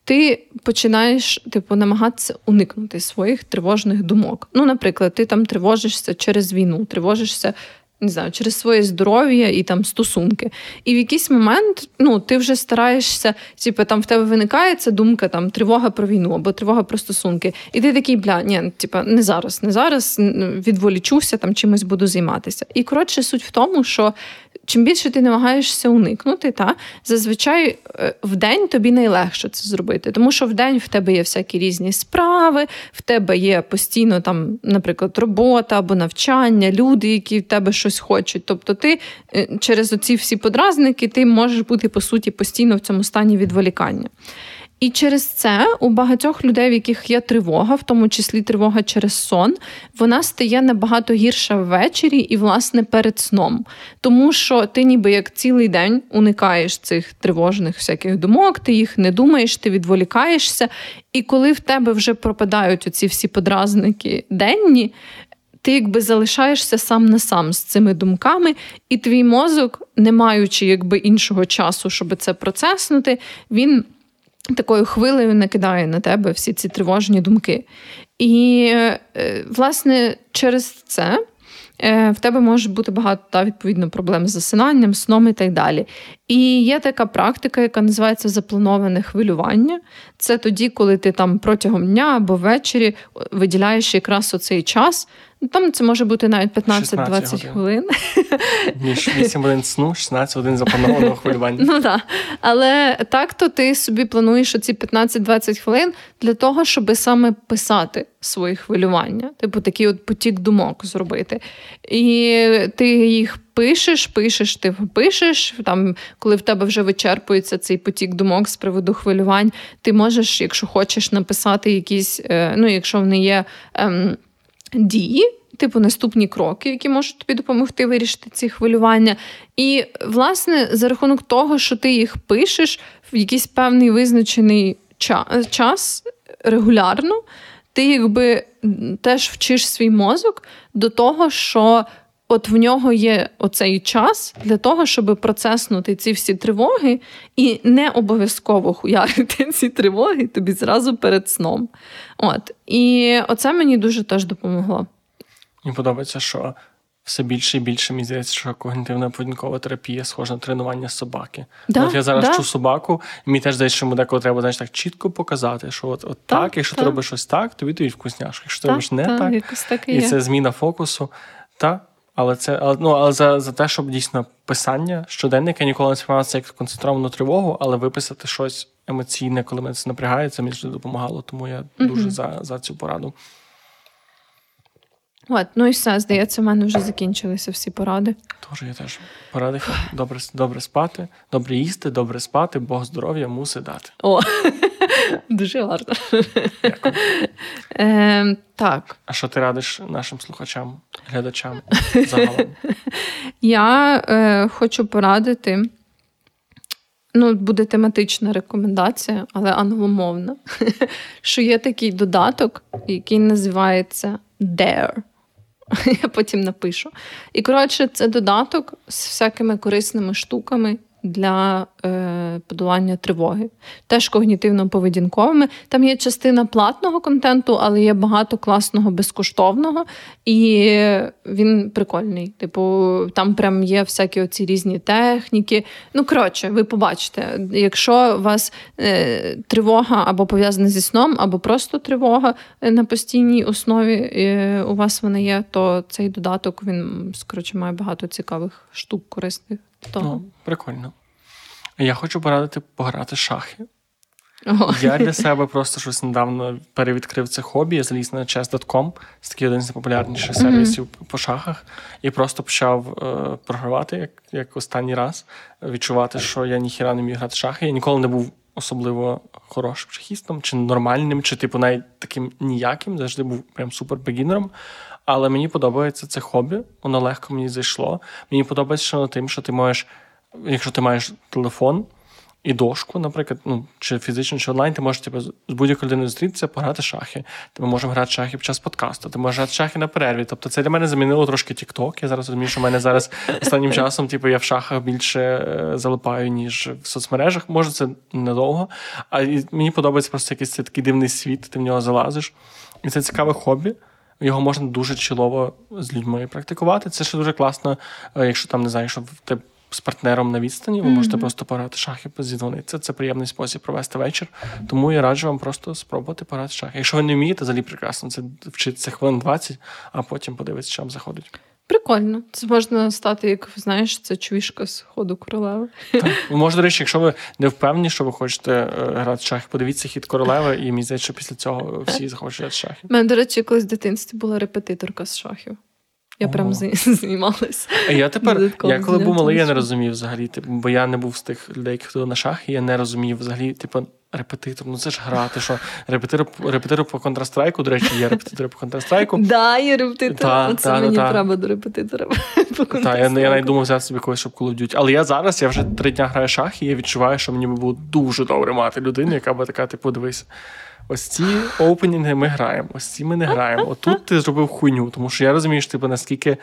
ти починаєш типу намагатися уникнути своїх тривожних думок. Ну, наприклад, ти там тривожишся через війну, тривожишся не знаю, через своє здоров'я і там стосунки. І в якийсь момент ну, ти вже стараєшся, типу, там в тебе виникає ця думка, там тривога про війну або тривога про стосунки. І ти такий, бля, ні, типу, не зараз, не зараз відволічуся, там чимось буду займатися. І коротше, суть в тому, що чим більше ти намагаєшся уникнути, та зазвичай е, в день тобі найлегше це зробити, тому що в день в тебе є всякі різні справи, в тебе є постійно там, наприклад, робота або навчання, люди, які в тебе щось хочуть. Тобто, ти е, через оці всі подразники ти можеш бути по суті постійно в цьому стані відволікання. І через це у багатьох людей, в яких є тривога, в тому числі тривога через сон, вона стає набагато гірша ввечері і, власне, перед сном. Тому що ти ніби як цілий день уникаєш цих тривожних всяких думок, ти їх не думаєш, ти відволікаєшся. І коли в тебе вже пропадають оці всі подразники денні. Ти якби залишаєшся сам на сам з цими думками, і твій мозок, не маючи якби іншого часу, щоб це процеснути, він такою хвилею накидає на тебе всі ці тривожні думки. І, е, власне, через це. Е, в тебе може бути багато та, відповідно проблем з засинанням, сном і так далі. І є така практика, яка називається заплановане хвилювання. Це тоді, коли ти там протягом дня або ввечері виділяєш якраз оцей час Ну, там це може бути навіть 15-20 хвилин. Між 8 годин сну, 16 годин запланованого хвилювання. Ну так. Але так то ти собі плануєш оці 15-20 хвилин для того, щоб саме писати свої хвилювання, типу такий от потік думок зробити. І ти їх пишеш, пишеш, ти пишеш. Там, коли в тебе вже вичерпується цей потік думок з приводу хвилювань, ти можеш, якщо хочеш, написати якісь, е, ну, якщо вони є. Ем, дії, типу наступні кроки, які можуть тобі допомогти вирішити ці хвилювання. І, власне, за рахунок того, що ти їх пишеш в якийсь певний визначений час регулярно, ти якби теж вчиш свій мозок до того, що. От в нього є оцей час для того, щоб процеснути ці всі тривоги, і не обов'язково хуярити ці тривоги тобі зразу перед сном. От. І оце мені дуже теж допомогло. Мені подобається, що все більше і більше мені здається, що когнітивна поведінкова терапія схожа на тренування собаки. Да, от я зараз да. чу собаку, і мені теж здається, що йому деколи треба знаєш, так чітко показати, що от, от так, так, якщо ти робиш щось так, тобі тобі вкусняшка. Якщо ти робиш не так, і, і це зміна фокусу. Та, але це але, ну, але за за те, щоб дійсно писання щоденник, я ніколи не сприймався як концентровану тривогу, але виписати щось емоційне, коли мене це напрягається, мені завжди допомагало. Тому я mm дуже за, за цю пораду. От, ну і все, здається, в мене вже закінчилися всі поради. Тож я теж поради добре добре спати, добре їсти, добре спати, Бог здоров'я мусить дати. О, дуже гарно. Е, Так. А що ти радиш нашим слухачам, глядачам загалом? Я е, хочу порадити. Ну, буде тематична рекомендація, але англомовна. Що є такий додаток, який називається Dare. Я потім напишу. І, коротше, це додаток з всякими корисними штуками, для е, подолання тривоги. Теж когнітивно-поведінковими. Там є частина платного контенту, але є багато класного безкоштовного, і він прикольний. Типу, там прям є всякі оці різні техніки. Ну, коротше, ви побачите, якщо у вас е, тривога або пов'язана зі сном, або просто тривога на постійній основі е, у вас вона є, то цей додаток він скоротше має багато цікавих штук корисних того. Ну, Прикольно. Я хочу порадити пограти шахи. О. Я для себе просто щось недавно перевідкрив це хобі. Я заліз на chess.com, це такий один з найпопулярніших сервісів mm-hmm. по шахах, і просто почав е, програвати як як останній раз, відчувати, що я ніхіра не міг грати в шахи. Я ніколи не був особливо хорошим шахістом, чи нормальним, чи типу навіть таким ніяким. Завжди був прям супер бегінером. Але мені подобається це хобі, воно легко мені зайшло. Мені подобається що тим, що ти можеш, якщо ти маєш телефон, і дошку, наприклад, ну, чи фізично, чи онлайн, ти можеш типу, з будь-якою людиною зустрітися, пограти шахи. Ми можемо грати шахи під час подкасту, ти можеш грати шахи на перерві. Тобто це для мене замінило трошки TikTok. Я зараз розумію, що в мене зараз останнім часом типу, я в шахах більше е, залипаю, ніж в соцмережах. Може, це недовго. А мені подобається просто якийсь такий дивний світ, ти в нього залазиш. І це цікаве хобі. Його можна дуже чолово з людьми практикувати. Це ще дуже класно, е, якщо там не знаю, що ти з партнером на відстані, ви mm-hmm. можете просто пограти шахи, зідзвонитися. Це приємний спосіб провести вечір. Тому я раджу вам просто спробувати пограти шахи. Якщо ви не вмієте, взагалі прекрасно. Це вчиться хвилин 20, а потім подивитися, що вам заходить. Прикольно. Це можна стати, як знаєш, це чвішка з ходу королеви. Так. Може, до речі, якщо ви не впевнені, що ви хочете е, грати в шахи, подивіться хід королеви, і мені здається, що після цього всі захочуть грати в шахи. У мене, до речі, колись в дитинстві була репетиторка з шахів. Я прям займалася. Я тепер, я коли був малий, я не розумів взагалі, типу, бо я не був з тих людей, які ходили на шахи, я не розумів взагалі, типу, репетитор, ну це ж грати, що репетитор, репетитор по контрастрайку, до речі, є репетитори по контрастрайку. Да, є репетитор. Та, мені та, треба до репетитора. Так, я я навіть думав взяти собі когось, щоб Call of Duty. Але я зараз, я вже три дня граю шахи, і я відчуваю, що мені би було дуже добре мати людину, яка би така, типу, дивись. Ось ці опенінги ми граємо, ось ці ми не граємо. Отут ти зробив хуйню, тому що я розумію, що типу, наскільки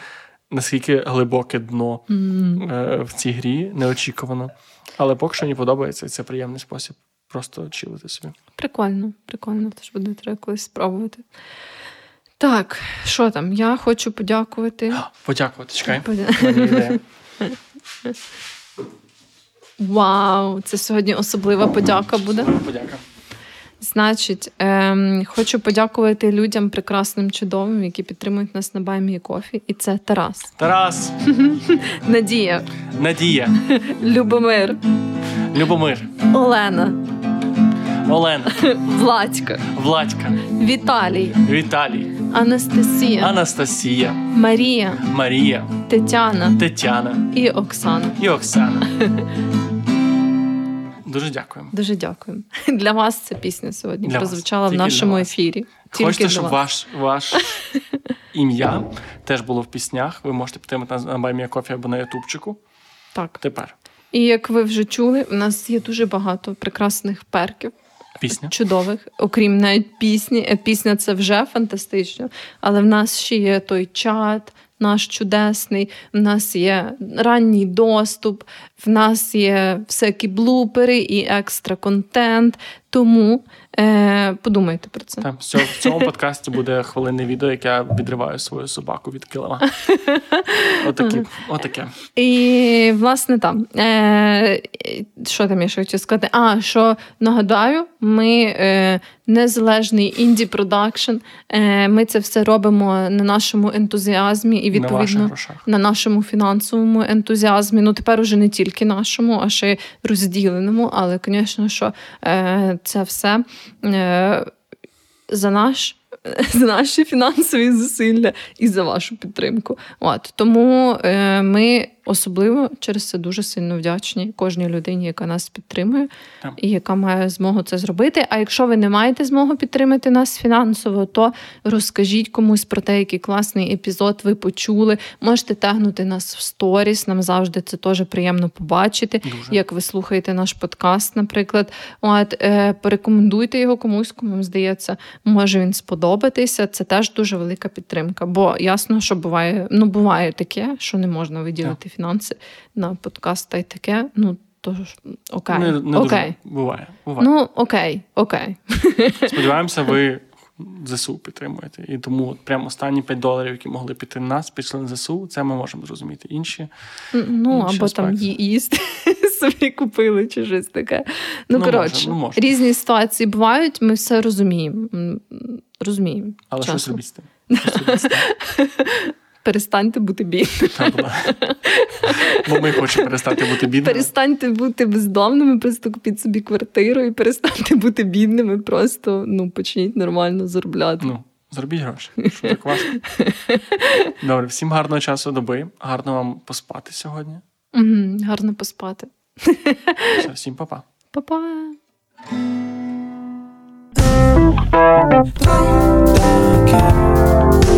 наскільки глибоке дно mm. е, в цій грі, неочікувано. Але поки що мені подобається, і це приємний спосіб просто чилити собі. Прикольно, прикольно, теж буде треба колись спробувати. Так, що там? Я хочу подякувати. Подякувати, чекай. Подя... Вау! Це сьогодні особлива подяка буде. Подяка. Значить, ем, хочу подякувати людям прекрасним, чудовим, які підтримують нас на Баймі Кофі. І це Тарас. Тарас. Надія. Надія. Любомир. Любомир. Олена. Олена. Владька. Владька. Віталій. Віталій. Анастасія. Анастасія. Марія. Марія. Тетяна. Тетяна. І Оксана. І Оксана. Дуже дякуємо. Дуже дякуємо. Для вас ця пісня сьогодні для прозвучала в нашому ефірі. Тільки Хочете, щоб ваш ваш ім'я теж було в піснях. Ви можете підтримати нас на Баймія Кофі або на Ютубчику. Так. Тепер. І як ви вже чули, у нас є дуже багато прекрасних перків. Пісня. Чудових, окрім навіть пісні. Е, пісня це вже фантастично, але в нас ще є той чат, наш чудесний, в нас є ранній доступ, в нас є всякі блупери і екстра контент. Тому е, подумайте про це. Там в цьому подкасті буде хвилинне відео, як я відриваю свою собаку від килима. Отакі, отаке. І власне там е, що там я ще хочу сказати? А що нагадаю, ми е, незалежний інді продакшн. Е, Ми це все робимо на нашому ентузіазмі і відповідно на, на нашому фінансовому ентузіазмі. Ну тепер уже не тільки нашому, а ще розділеному. Але, звісно, що е, це все е, за наш. За наші фінансові зусилля і за вашу підтримку. От Тому е, ми Особливо через це дуже сильно вдячні кожній людині, яка нас підтримує так. і яка має змогу це зробити. А якщо ви не маєте змогу підтримати нас фінансово, то розкажіть комусь про те, який класний епізод ви почули. Можете тегнути нас в сторіс. Нам завжди це теж приємно побачити. Дуже. Як ви слухаєте наш подкаст, наприклад. От е, порекомендуйте його комусь, кому здається, може він сподобатися. Це теж дуже велика підтримка. Бо ясно, що буває, ну буває таке, що не можна виділити фінанси на подкаст та й таке. Ну то ж окей. Не, не окей. Дуже буває, буває. Ну окей, окей. Сподіваємося, ви ЗСУ підтримуєте. І тому от прямо останні 5 доларів, які могли піти на нас, пішли на ЗСУ. Це ми можемо зрозуміти. Інші ну інші або аспекти. там їсти собі купили чи щось таке. Ну, ну коротше, ну, різні ситуації бувають. Ми все розуміємо. Розуміємо. Але щось робіть з тим. Перестаньте бути бідними. Бо ми хочемо перестати бути бідними. Перестаньте бути бездомними, просто купіть собі квартиру і перестаньте бути бідними. Просто ну, почніть нормально заробляти. Ну, Зробіть гроші. Що так важко. Добре, всім гарного часу доби. Гарно вам поспати сьогодні. Угу, Гарно поспати. Все, Всім па-па. Па-па. Don't